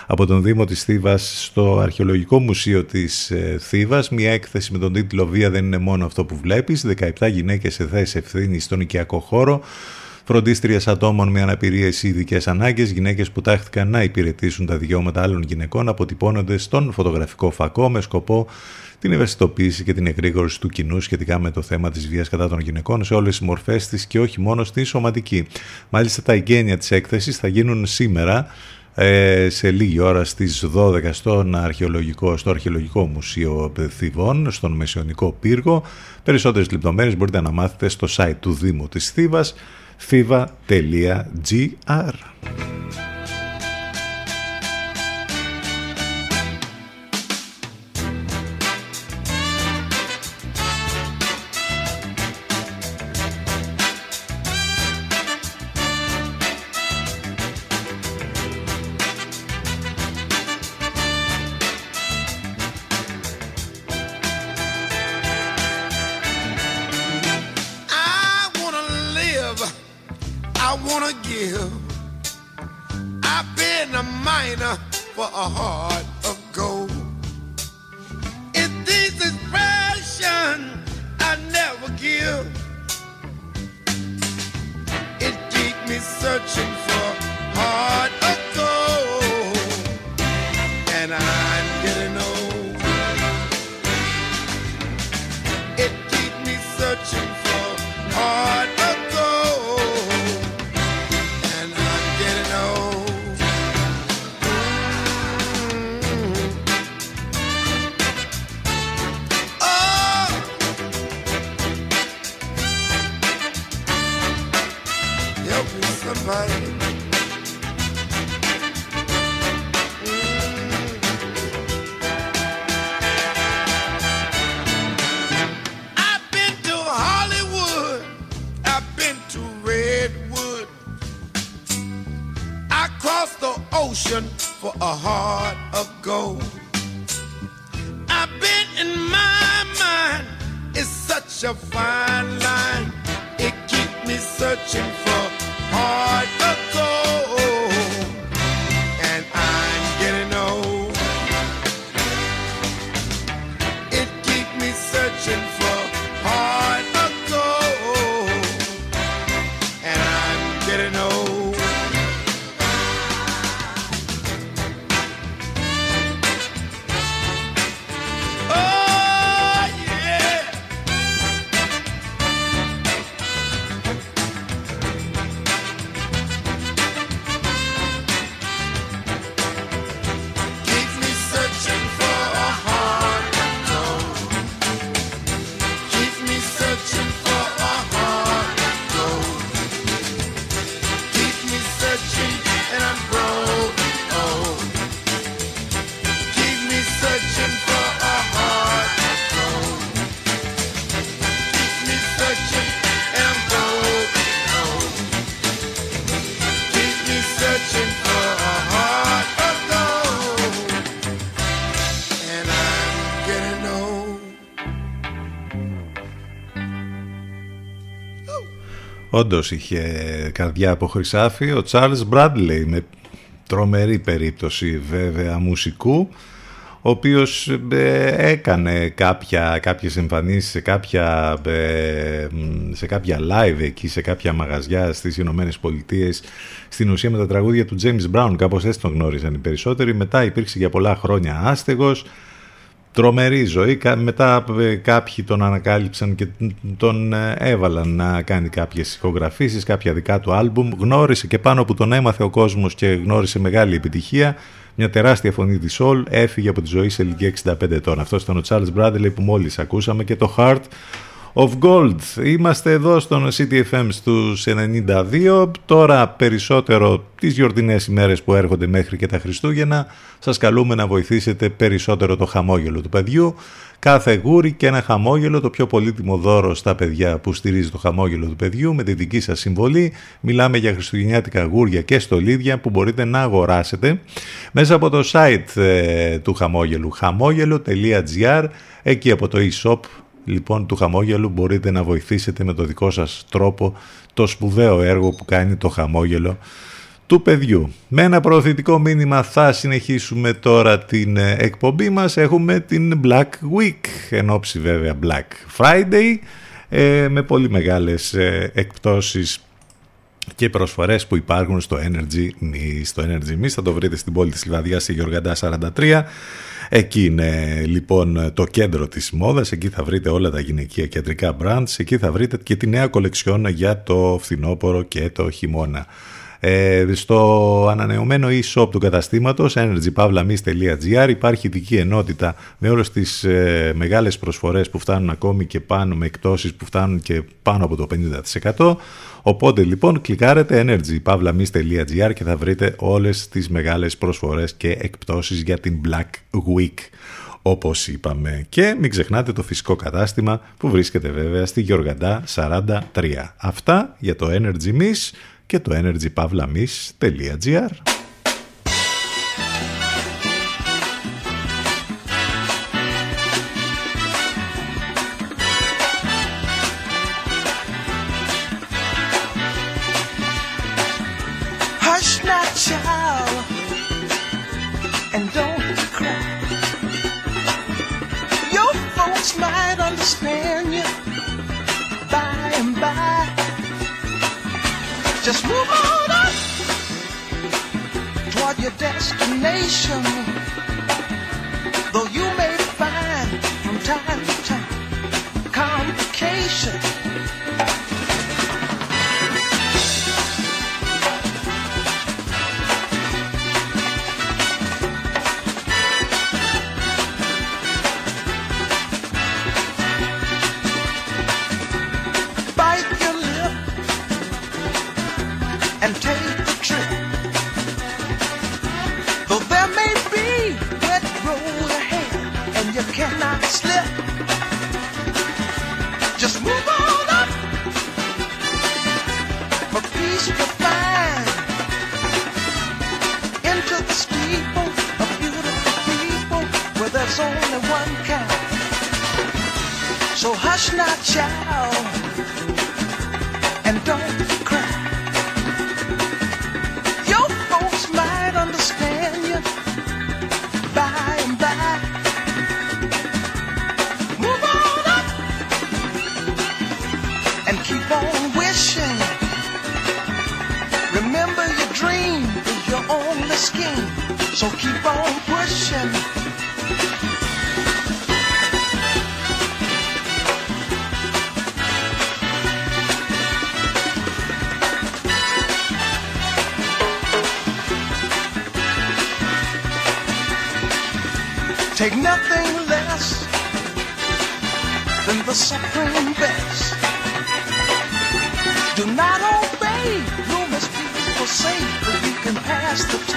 από τον Δήμο της Θήβας στο Αρχαιολογικό Μουσείο της ε, Θήβας. Μια έκθεση με τον τίτλο «Βία δεν είναι μόνο αυτό που βλέπεις». 17 γυναίκες σε θέση ευθύνης στον οικιακό χώρο φροντίστριε ατόμων με αναπηρίες ή ειδικές ανάγκες, γυναίκες που τάχθηκαν να υπηρετήσουν τα δικαιώματα άλλων γυναικών, αποτυπώνονται στον φωτογραφικό φακό με σκοπό την ευαισθητοποίηση και την εγρήγορση του κοινού σχετικά με το θέμα της βίας κατά των γυναικών σε όλες τις μορφές της και όχι μόνο στη σωματική. Μάλιστα τα εγγένεια της έκθεσης θα γίνουν σήμερα ε, σε λίγη ώρα στις 12 στον αρχαιολογικό, στο Αρχαιολογικό Μουσείο Θηβών, στον Μεσαιωνικό Πύργο. Περισσότερες λεπτομέρειες μπορείτε να μάθετε στο site του Δήμου της Θήβας fiva.gr Όντως είχε καρδιά από χρυσάφι ο Charles Bradley με τρομερή περίπτωση βέβαια μουσικού ο οποίος ε, έκανε κάποια, κάποιες εμφανίσεις σε κάποια, ε, μ, σε κάποια live εκεί, σε κάποια μαγαζιά στις Ηνωμένες Πολιτείες στην ουσία με τα τραγούδια του James Brown, κάπως έτσι τον γνώριζαν οι περισσότεροι. Μετά υπήρξε για πολλά χρόνια άστεγος, τρομερή ζωή. Κα- Μετά ε, κάποιοι τον ανακάλυψαν και τον ε, έβαλαν να κάνει κάποιες ηχογραφήσεις, κάποια δικά του άλμπουμ. Γνώρισε και πάνω που τον έμαθε ο κόσμος και γνώρισε μεγάλη επιτυχία. Μια τεράστια φωνή της Soul έφυγε από τη ζωή σε ηλικία 65 ετών. Αυτό ήταν ο Charles Bradley που μόλις ακούσαμε και το Heart of Gold. Είμαστε εδώ στον CTFM στους 92. Τώρα περισσότερο τις γιορτινές ημέρες που έρχονται μέχρι και τα Χριστούγεννα σας καλούμε να βοηθήσετε περισσότερο το χαμόγελο του παιδιού. Κάθε γούρι και ένα χαμόγελο, το πιο πολύτιμο δώρο στα παιδιά που στηρίζει το χαμόγελο του παιδιού με τη δική σας συμβολή. Μιλάμε για χριστουγεννιάτικα γούρια και στολίδια που μπορείτε να αγοράσετε μέσα από το site ε, του χαμόγελου χαμόγελο.gr εκεί από το e-shop λοιπόν του χαμόγελου μπορείτε να βοηθήσετε με το δικό σας τρόπο το σπουδαίο έργο που κάνει το χαμόγελο του παιδιού. Με ένα προωθητικό μήνυμα θα συνεχίσουμε τώρα την ε, εκπομπή μας. Έχουμε την Black Week, εν ώψη βέβαια Black Friday, ε, με πολύ μεγάλες ε, εκπτώσεις και προσφορές που υπάρχουν στο Energy Me. Στο Energy Me θα το βρείτε στην πόλη της Λιβαδιάς στη Γεωργαντά 43. Εκεί είναι λοιπόν το κέντρο της μόδας, εκεί θα βρείτε όλα τα γυναικεία κεντρικά brands, εκεί θα βρείτε και τη νέα κολεξιόν για το φθινόπωρο και το χειμώνα. Ε, στο ανανεωμένο e-shop του καταστήματος energypavlamis.gr υπάρχει ειδική ενότητα με όλες τις ε, μεγάλες προσφορές που φτάνουν ακόμη και πάνω με εκτόσεις που φτάνουν και πάνω από το 50%. Οπότε λοιπόν κλικάρετε energypavlamis.gr και θα βρείτε όλες τις μεγάλες προσφορές και εκπτώσεις για την Black Week όπως είπαμε. Και μην ξεχνάτε το φυσικό κατάστημα που βρίσκεται βέβαια στη Γιοργαντά 43. Αυτά για το Energy Miss και το energypavlamis.gr Just move on up toward your destination. Though you may find from time to time complications. Just move on up. For peace will find into the steeple of beautiful people where there's only one kind. So hush not, child. So keep on pushing. Take nothing less than the supreme best. Do not obey rumors people say, but you can pass the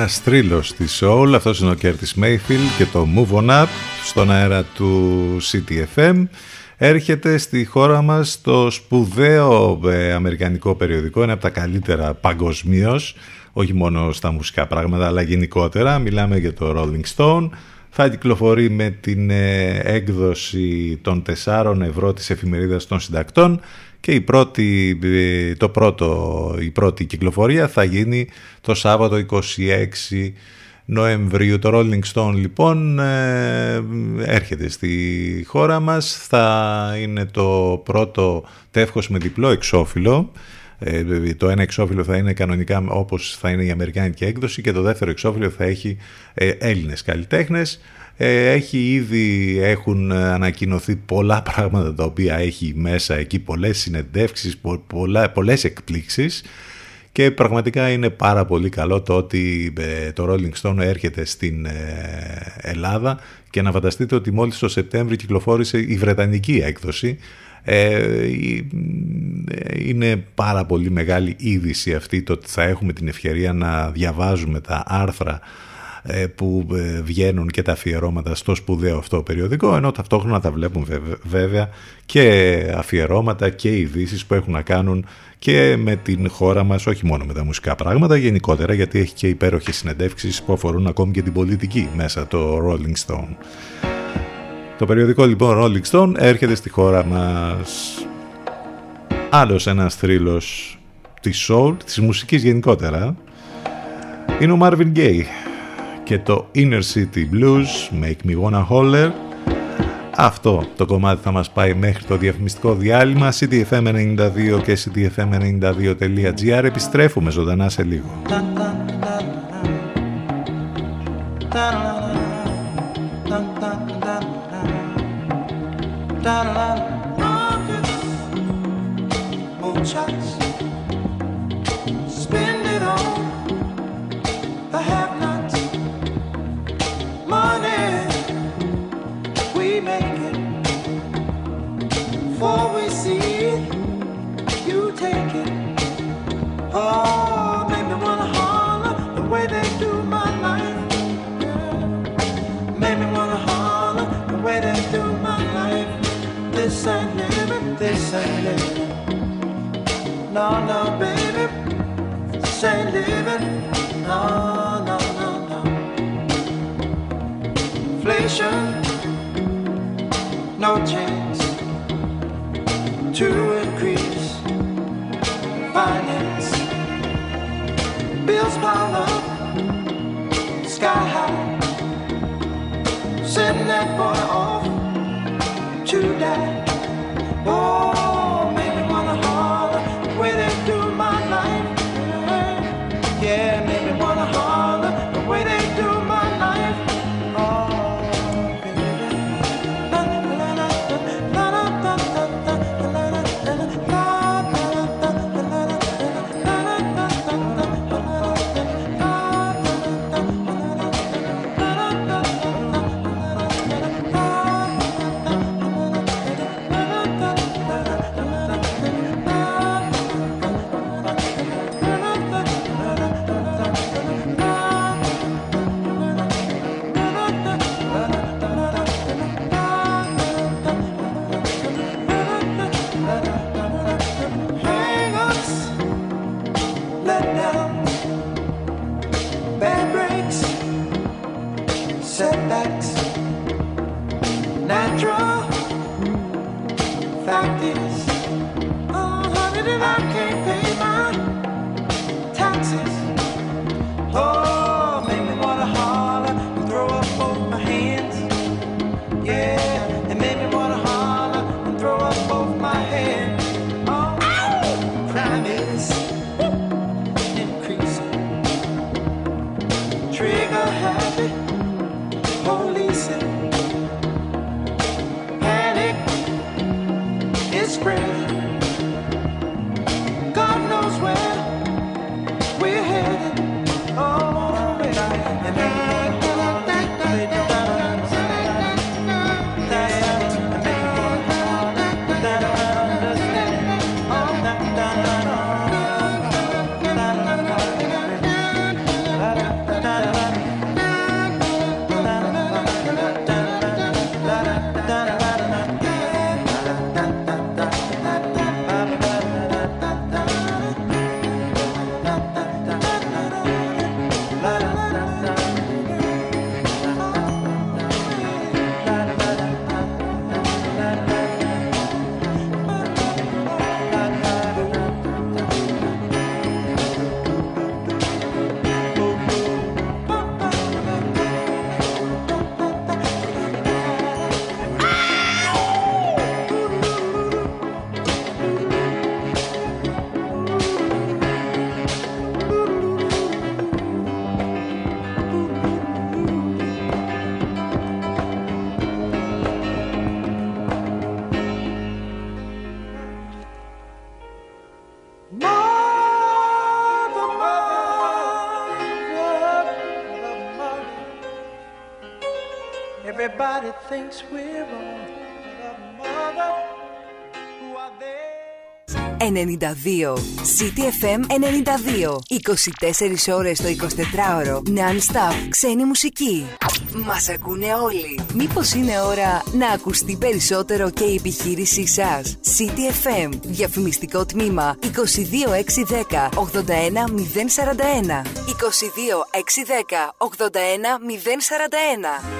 Ένας θρύλος στη Soul, αυτός είναι ο Curtis Mayfield και το Move On Up στον αέρα του CTFM. Έρχεται στη χώρα μας το σπουδαίο ε, αμερικανικό περιοδικό, είναι από τα καλύτερα παγκοσμίως, όχι μόνο στα μουσικά πράγματα, αλλά γενικότερα. Μιλάμε για το Rolling Stone. Θα κυκλοφορεί με την ε, έκδοση των 4 ευρώ της εφημερίδας των συντακτών και η πρώτη, ε, το πρώτο, η πρώτη κυκλοφορία θα γίνει το Σάββατο 26 Νοεμβρίου. Το Rolling Stone λοιπόν ε, έρχεται στη χώρα μας. Θα είναι το πρώτο τεύχος με διπλό εξώφυλλο. Ε, το ένα εξώφυλλο θα είναι κανονικά όπως θα είναι η Αμερικάνικη έκδοση και το δεύτερο εξώφυλλο θα έχει ε, Έλληνες καλλιτέχνες. Ε, έχει ήδη έχουν ανακοινωθεί πολλά πράγματα τα οποία έχει μέσα εκεί, πολλές συνεντεύξεις, πο, πολλά, πολλές εκπλήξεις και πραγματικά είναι πάρα πολύ καλό το ότι ε, το Rolling Stone έρχεται στην ε, Ελλάδα και να φανταστείτε ότι μόλις το Σεπτέμβριο κυκλοφόρησε η Βρετανική έκδοση. Ε, είναι πάρα πολύ μεγάλη είδηση αυτή το ότι θα έχουμε την ευκαιρία να διαβάζουμε τα άρθρα ε, που ε, βγαίνουν και τα αφιερώματα στο σπουδαίο αυτό περιοδικό ενώ ταυτόχρονα τα βλέπουν βέβαια και αφιερώματα και ειδήσεις που έχουν να κάνουν και με την χώρα μας όχι μόνο με τα μουσικά πράγματα γενικότερα γιατί έχει και υπέροχες συνεντεύξεις που αφορούν ακόμη και την πολιτική μέσα το Rolling Stone. Το περιοδικό λοιπόν Rolling Stone έρχεται στη χώρα μας. Άλλος ένας θρύλος της soul, της μουσικής γενικότερα είναι ο Marvin Gaye και το Inner City Blues Make Me Wanna Holler. Αυτό το κομμάτι θα μας πάει μέχρι το διαφημιστικό διάλειμμα ctfm92 και ctfm92.gr επιστρέφουμε ζωντανά σε λίγο. Spend make it. Before we see it, you take it. Oh, make me wanna holler the way they do my life. Yeah. make me wanna holler the way they do my life. This ain't living, this ain't living. No, no, baby, this ain't living. No, no, no, no. Inflation no chance to increase finance. Bills pile up, sky high. Send that boy off to die. 92 CTFM 92 24 ώρες το 24ωρο Non-stop. Ξένη μουσική. Μας ακούνε όλοι. Μήπως είναι ώρα να ακουστεί περισσότερο και η επιχείρησή σας; FM Διαφημιστικό τμήμα 22610 81041 22610 81041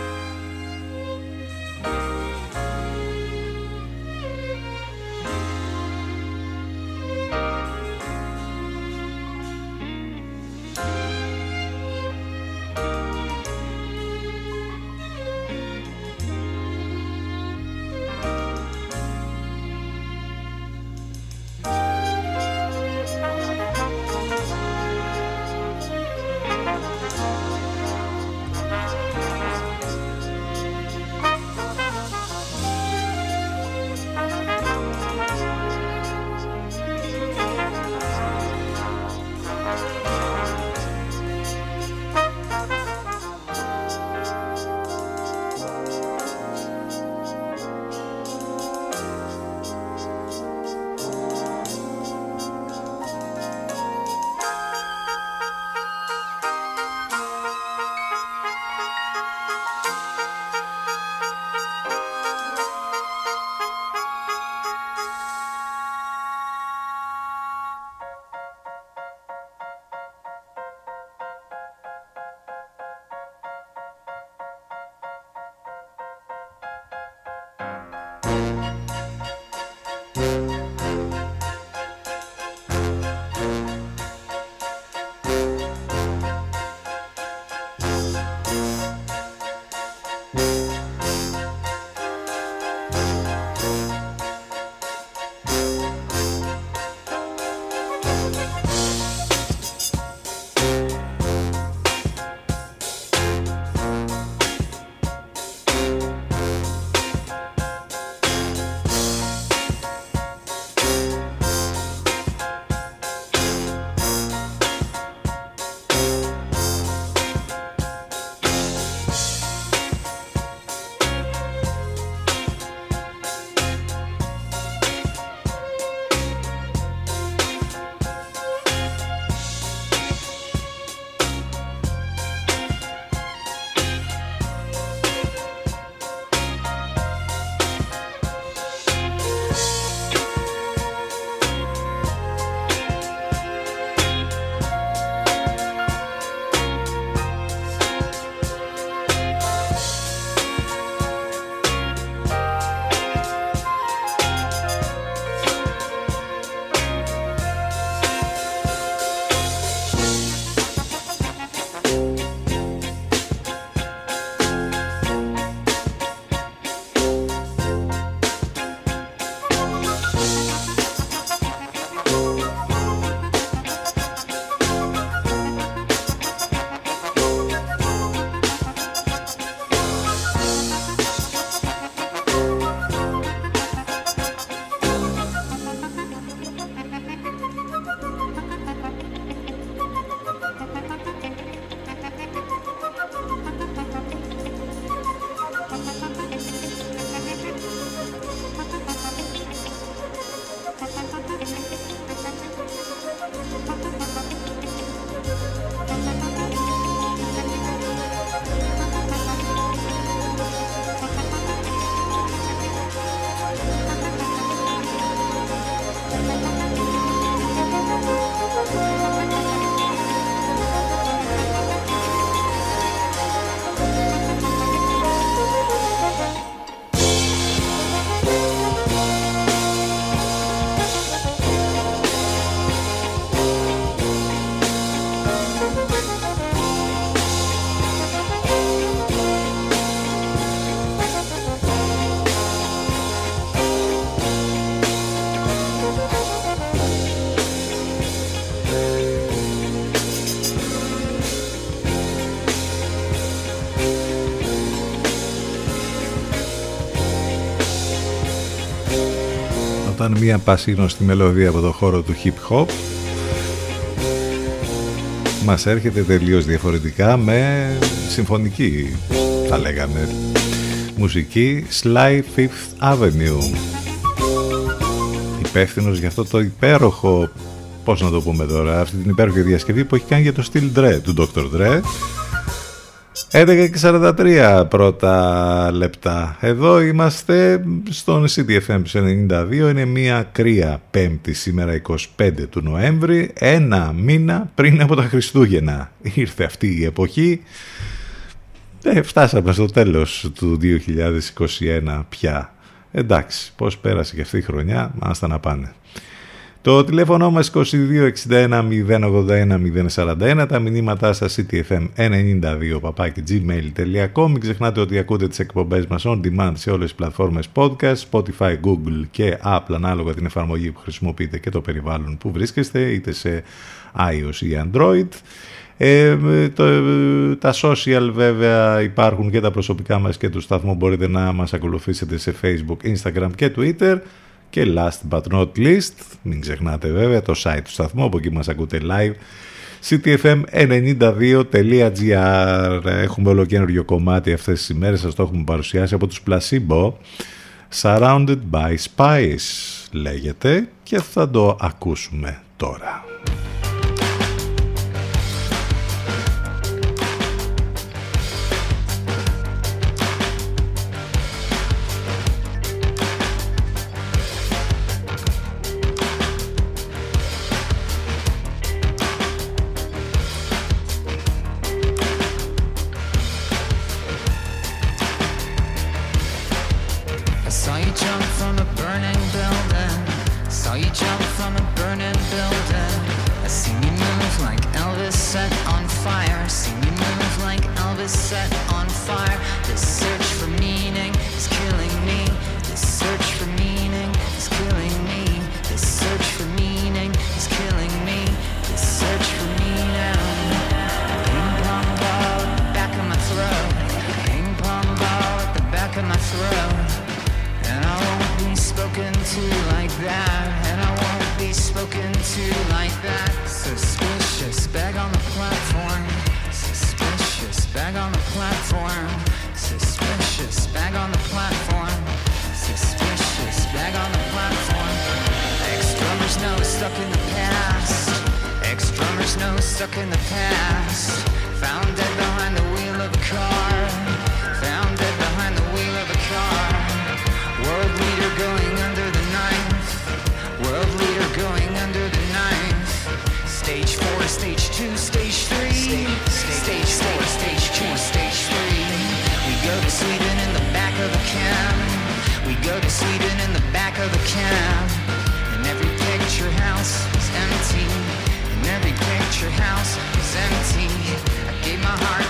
Όταν μια πασίγνωστη μελωδία από το χώρο του hip hop μας έρχεται τελείως διαφορετικά με συμφωνική θα λέγαμε μουσική Sly Fifth Avenue υπεύθυνος για αυτό το υπέροχο πώς να το πούμε τώρα αυτή την υπέροχη διασκευή που έχει κάνει για το Steel Dre του Dr. Dre 11 και 43 πρώτα λεπτά. Εδώ είμαστε στον CDFM 92. Είναι μια κρύα πέμπτη σήμερα 25 του Νοέμβρη. Ένα μήνα πριν από τα Χριστούγεννα. Ήρθε αυτή η εποχή. Ε, φτάσαμε στο τέλος του 2021 πια. Εντάξει, πώς πέρασε και αυτή η χρονιά, άστα να πάνε. Το τηλέφωνο μας 2261 081 041, τα μηνύματά σας ctfm92 παπάκι gmail.com Μην ξεχνάτε ότι ακούτε τις εκπομπές μας on demand σε όλες τις πλατφόρμες podcast, Spotify, Google και Apple ανάλογα την εφαρμογή που χρησιμοποιείτε και το περιβάλλον που βρίσκεστε είτε σε iOS ή Android. Ε, το, τα social βέβαια υπάρχουν και τα προσωπικά μας και του σταθμού μπορείτε να μας ακολουθήσετε σε Facebook, Instagram και Twitter. Και last but not least, μην ξεχνάτε βέβαια το site του σταθμού, από εκεί μας ακούτε live, ctfm92.gr Έχουμε ολοκένουργιο κομμάτι αυτές τις ημέρες, σας το έχουμε παρουσιάσει από τους Placebo. Surrounded by Spice λέγεται και θα το ακούσουμε τώρα. Spoken to like that. And I won't be spoken to like that. Suspicious bag on the platform. Suspicious bag on the platform. Suspicious bag on the platform. Suspicious bag on the platform. Ex drummers know stuck in the past. Ex drummers know stuck in the past. Found dead behind the wheel of a car. Two, stage three. Stage four, stage two, stage three. We go to Sweden in the back of the cab. We go to Sweden in the back of the cab. And every picture house is empty. And every picture house is empty. I gave my heart,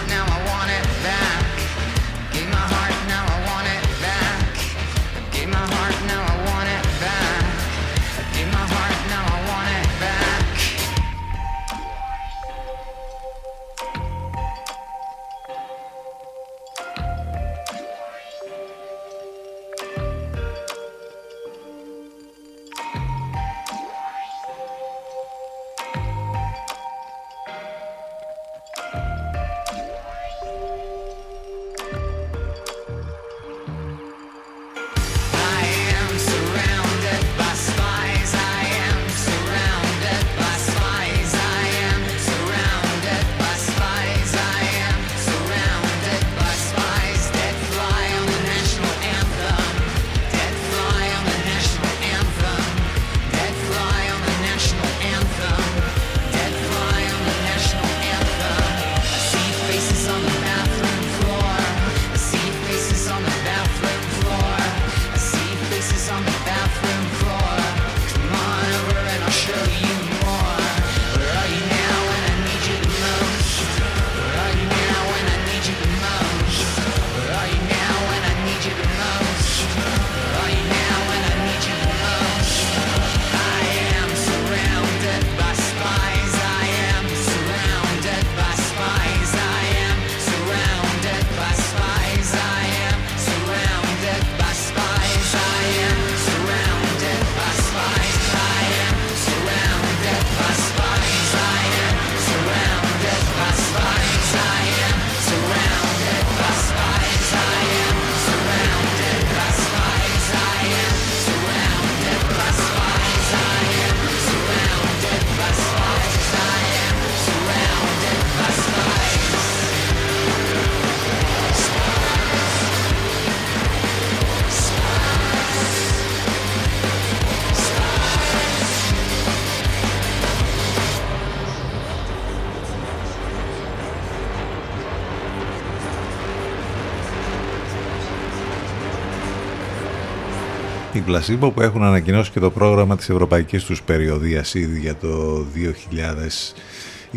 Οι Placebo που έχουν ανακοινώσει και το πρόγραμμα της Ευρωπαϊκής τους περιοδίας ήδη για το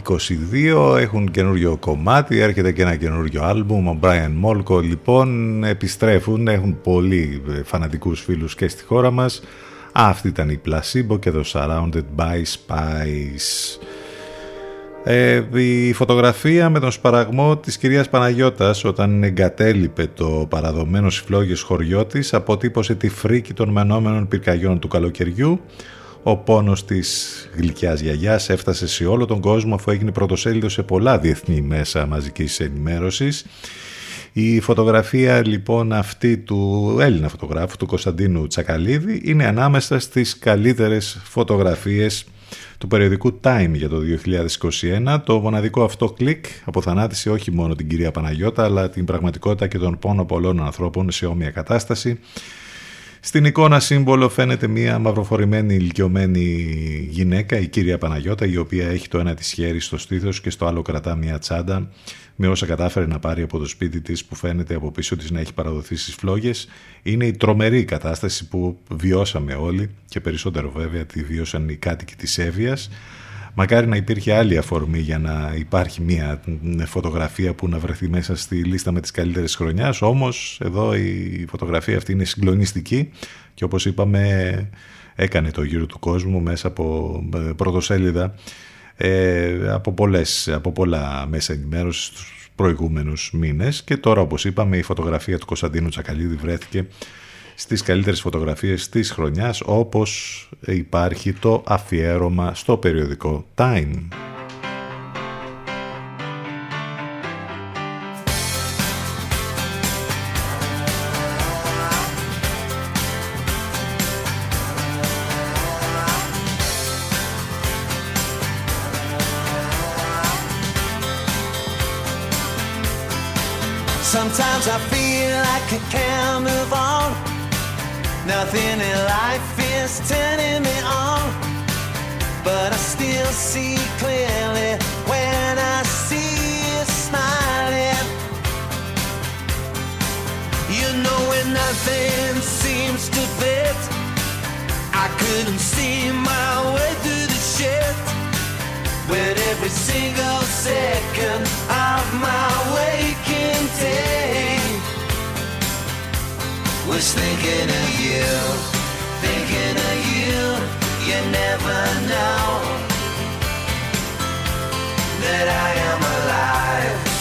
2022 έχουν καινούριο κομμάτι, έρχεται και ένα καινούριο άλμπουμ, ο Brian Molko λοιπόν επιστρέφουν, έχουν πολύ ε, φανατικούς φίλους και στη χώρα μας. Αυτή ήταν η Placebo και το Surrounded by Spice. Ε, η φωτογραφία με τον σπαραγμό της κυρίας Παναγιώτας όταν εγκατέλειπε το παραδομένο στις φλόγες χωριό της αποτύπωσε τη φρίκη των μενόμενων πυρκαγιών του καλοκαιριού. Ο πόνος της γλυκιάς γιαγιάς έφτασε σε όλο τον κόσμο αφού έγινε πρωτοσέλιδο σε πολλά διεθνή μέσα μαζικής ενημέρωσης. Η φωτογραφία λοιπόν αυτή του Έλληνα φωτογράφου του Κωνσταντίνου Τσακαλίδη είναι ανάμεσα στις καλύτερες φωτογραφίες του περιοδικού Time για το 2021. Το μοναδικό αυτό κλικ αποθανάτησε όχι μόνο την κυρία Παναγιώτα αλλά την πραγματικότητα και τον πόνο πολλών ανθρώπων σε όμοια κατάσταση. Στην εικόνα σύμβολο φαίνεται μια μαυροφορημένη ηλικιωμένη γυναίκα, η κυρία Παναγιώτα, η οποία έχει το ένα της χέρι στο στήθος και στο άλλο κρατά μια τσάντα με όσα κατάφερε να πάρει από το σπίτι της που φαίνεται από πίσω της να έχει παραδοθεί στις φλόγες. Είναι η τρομερή κατάσταση που βιώσαμε όλοι και περισσότερο βέβαια τη βίωσαν οι κάτοικοι της Εύβοιας. Μακάρι να υπήρχε άλλη αφορμή για να υπάρχει μια φωτογραφία που να βρεθεί μέσα στη λίστα με τις καλύτερες χρονιάς. Όμως εδώ η φωτογραφία αυτή είναι συγκλονιστική και όπως είπαμε έκανε το γύρο του κόσμου μέσα από ε, πρωτοσέλιδα ε, από, πολλές, από πολλά μέσα ενημέρωσης στους προηγούμενους μήνες και τώρα όπως είπαμε η φωτογραφία του Κωνσταντίνου Τσακαλίδη βρέθηκε στις καλύτερες φωτογραφίες της χρονιάς όπως υπάρχει το αφιέρωμα στο περιοδικό Time. Couldn't see my way through the shit. With every single second of my waking day Was thinking of you, thinking of you You never know That I am alive,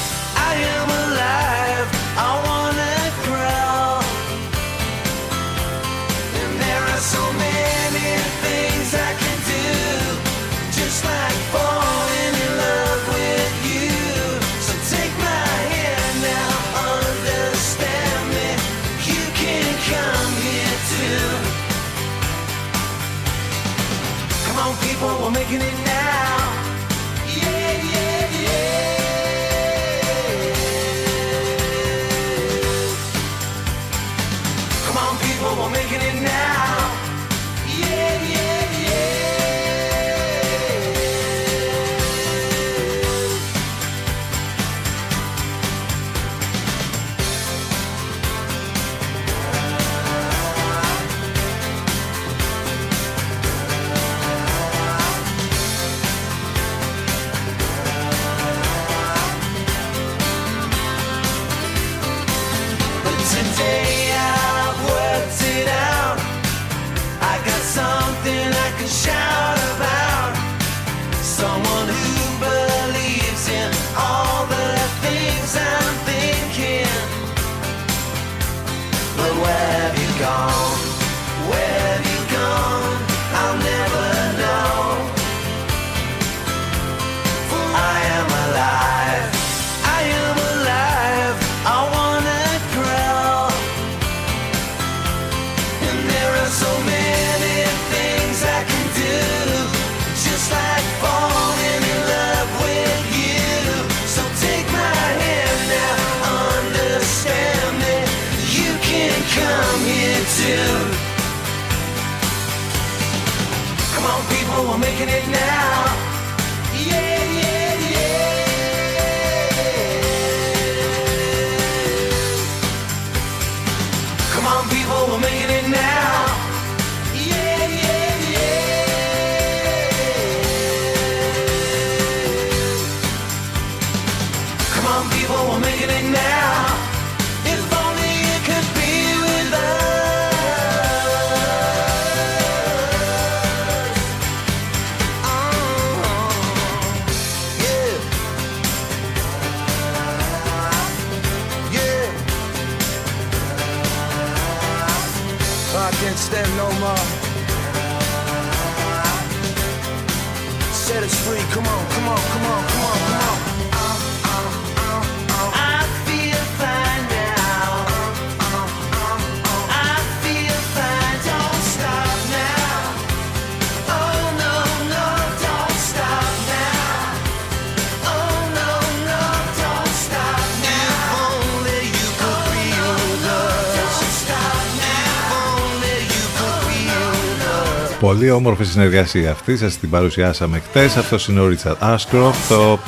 Πολύ όμορφη συνεργασία αυτή, σας την παρουσιάσαμε χτες. Αυτός είναι ο Richard Ashcroft, ο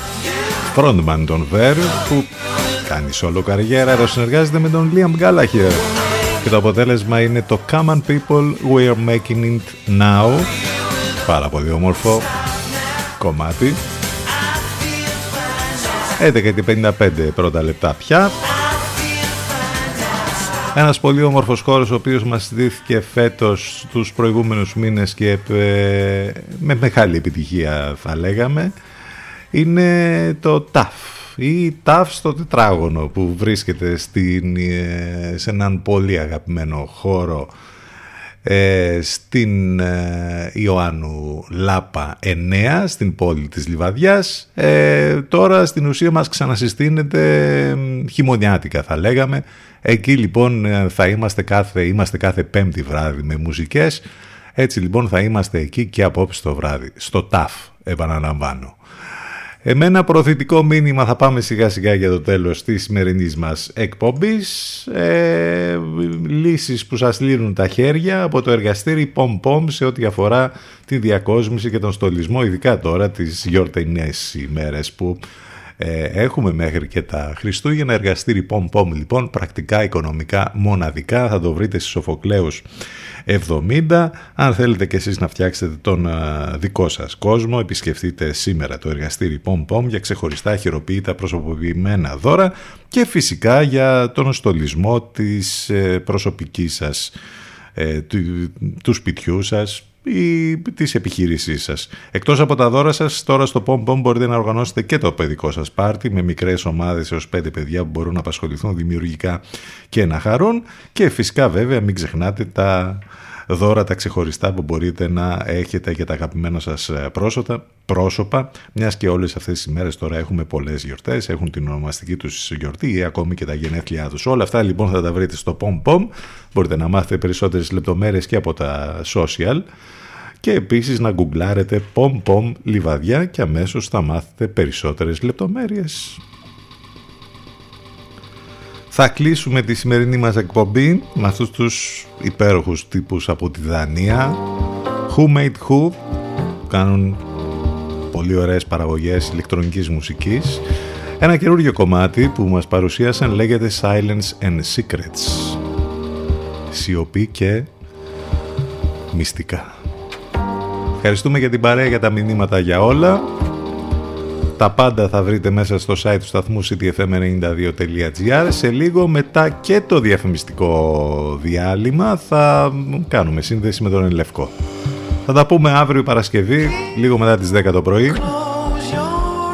frontman των Verve, που κάνει solo καριέρα, εδώ συνεργάζεται με τον Liam Gallagher. Και το αποτέλεσμα είναι το Come on People, We're Making It Now. Πάρα πολύ όμορφο κομμάτι. 11 και 55 πρώτα λεπτά πια. Ένας πολύ όμορφος χώρος ο οποίος μας δίθηκε φέτος τους προηγούμενους μήνες και ε, με μεγάλη επιτυχία θα λέγαμε είναι το TAF ή TAF στο τετράγωνο που βρίσκεται στην, ε, σε έναν πολύ αγαπημένο χώρο ε, στην ε, Ιωάννου Λάπα 9 στην πόλη της Λιβαδιάς. Ε, τώρα στην ουσία μας ξανασυστήνεται χειμωνιάτικα θα λέγαμε. Εκεί λοιπόν θα είμαστε κάθε, είμαστε κάθε πέμπτη βράδυ με μουσικές. Έτσι λοιπόν θα είμαστε εκεί και απόψε το βράδυ στο ΤΑΦ επαναλαμβάνω Εμένα προωθητικό μήνυμα θα πάμε σιγά σιγά για το τέλος της σημερινής μας εκπομπής. Ε, λύσεις που σας λύνουν τα χέρια από το εργαστήρι Pom Pom σε ό,τι αφορά τη διακόσμηση και τον στολισμό, ειδικά τώρα τις γιορτινές ημέρες που ε, έχουμε μέχρι και τα Χριστούγεννα. Εργαστήρι Pom Pom λοιπόν, πρακτικά οικονομικά μοναδικά, θα το βρείτε στις Σοφοκλέους 70. Αν θέλετε και εσείς να φτιάξετε τον δικό σας κόσμο, επισκεφτείτε σήμερα το εργαστήρι Pom Pom για ξεχωριστά χειροποίητα προσωποποιημένα δώρα και φυσικά για τον στολισμό της ε, προσωπικής σας, ε, του, του σπιτιού σας, ή της επιχείρησής σας. Εκτός από τα δώρα σας, τώρα στο Pom Pom μπορείτε να οργανώσετε και το παιδικό σας πάρτι με μικρές ομάδες έως πέντε παιδιά που μπορούν να απασχοληθούν δημιουργικά και να χαρούν και φυσικά βέβαια μην ξεχνάτε τα δώρα τα ξεχωριστά που μπορείτε να έχετε για τα αγαπημένα σας πρόσωπα, πρόσωπα μιας και όλες αυτές τις ημέρες τώρα έχουμε πολλές γιορτές, έχουν την ονομαστική τους γιορτή ή ακόμη και τα γενέθλιά τους. Όλα αυτά λοιπόν θα τα βρείτε στο Pom Pom, μπορείτε να μάθετε περισσότερες λεπτομέρειες και από τα social και επίσης να γκουγκλάρετε Pom Pom Λιβαδιά και αμέσως θα μάθετε περισσότερες λεπτομέρειες. Θα κλείσουμε τη σημερινή μας εκπομπή με αυτούς τους υπέροχους τύπους από τη Δανία. Who Made Who κάνουν πολύ ωραίες παραγωγές ηλεκτρονικής μουσικής. Ένα καινούργιο κομμάτι που μας παρουσίασαν λέγεται Silence and Secrets. Σιωπή και μυστικά. Ευχαριστούμε για την παρέα για τα μηνύματα για όλα τα πάντα θα βρείτε μέσα στο site του σταθμού ctfm92.gr. Σε λίγο μετά και το διαφημιστικό διάλειμμα θα κάνουμε σύνδεση με τον Ελευκό. Θα τα πούμε αύριο Παρασκευή, λίγο μετά τις 10 το πρωί.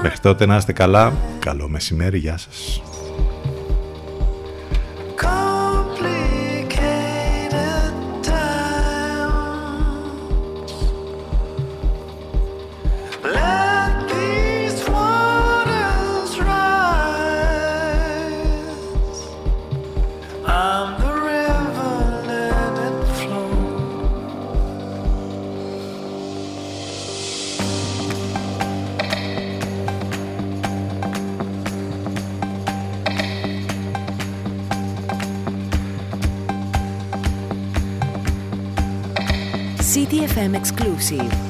Μέχρι τότε να είστε καλά. Καλό μεσημέρι. Γεια σας. BFM exclusive.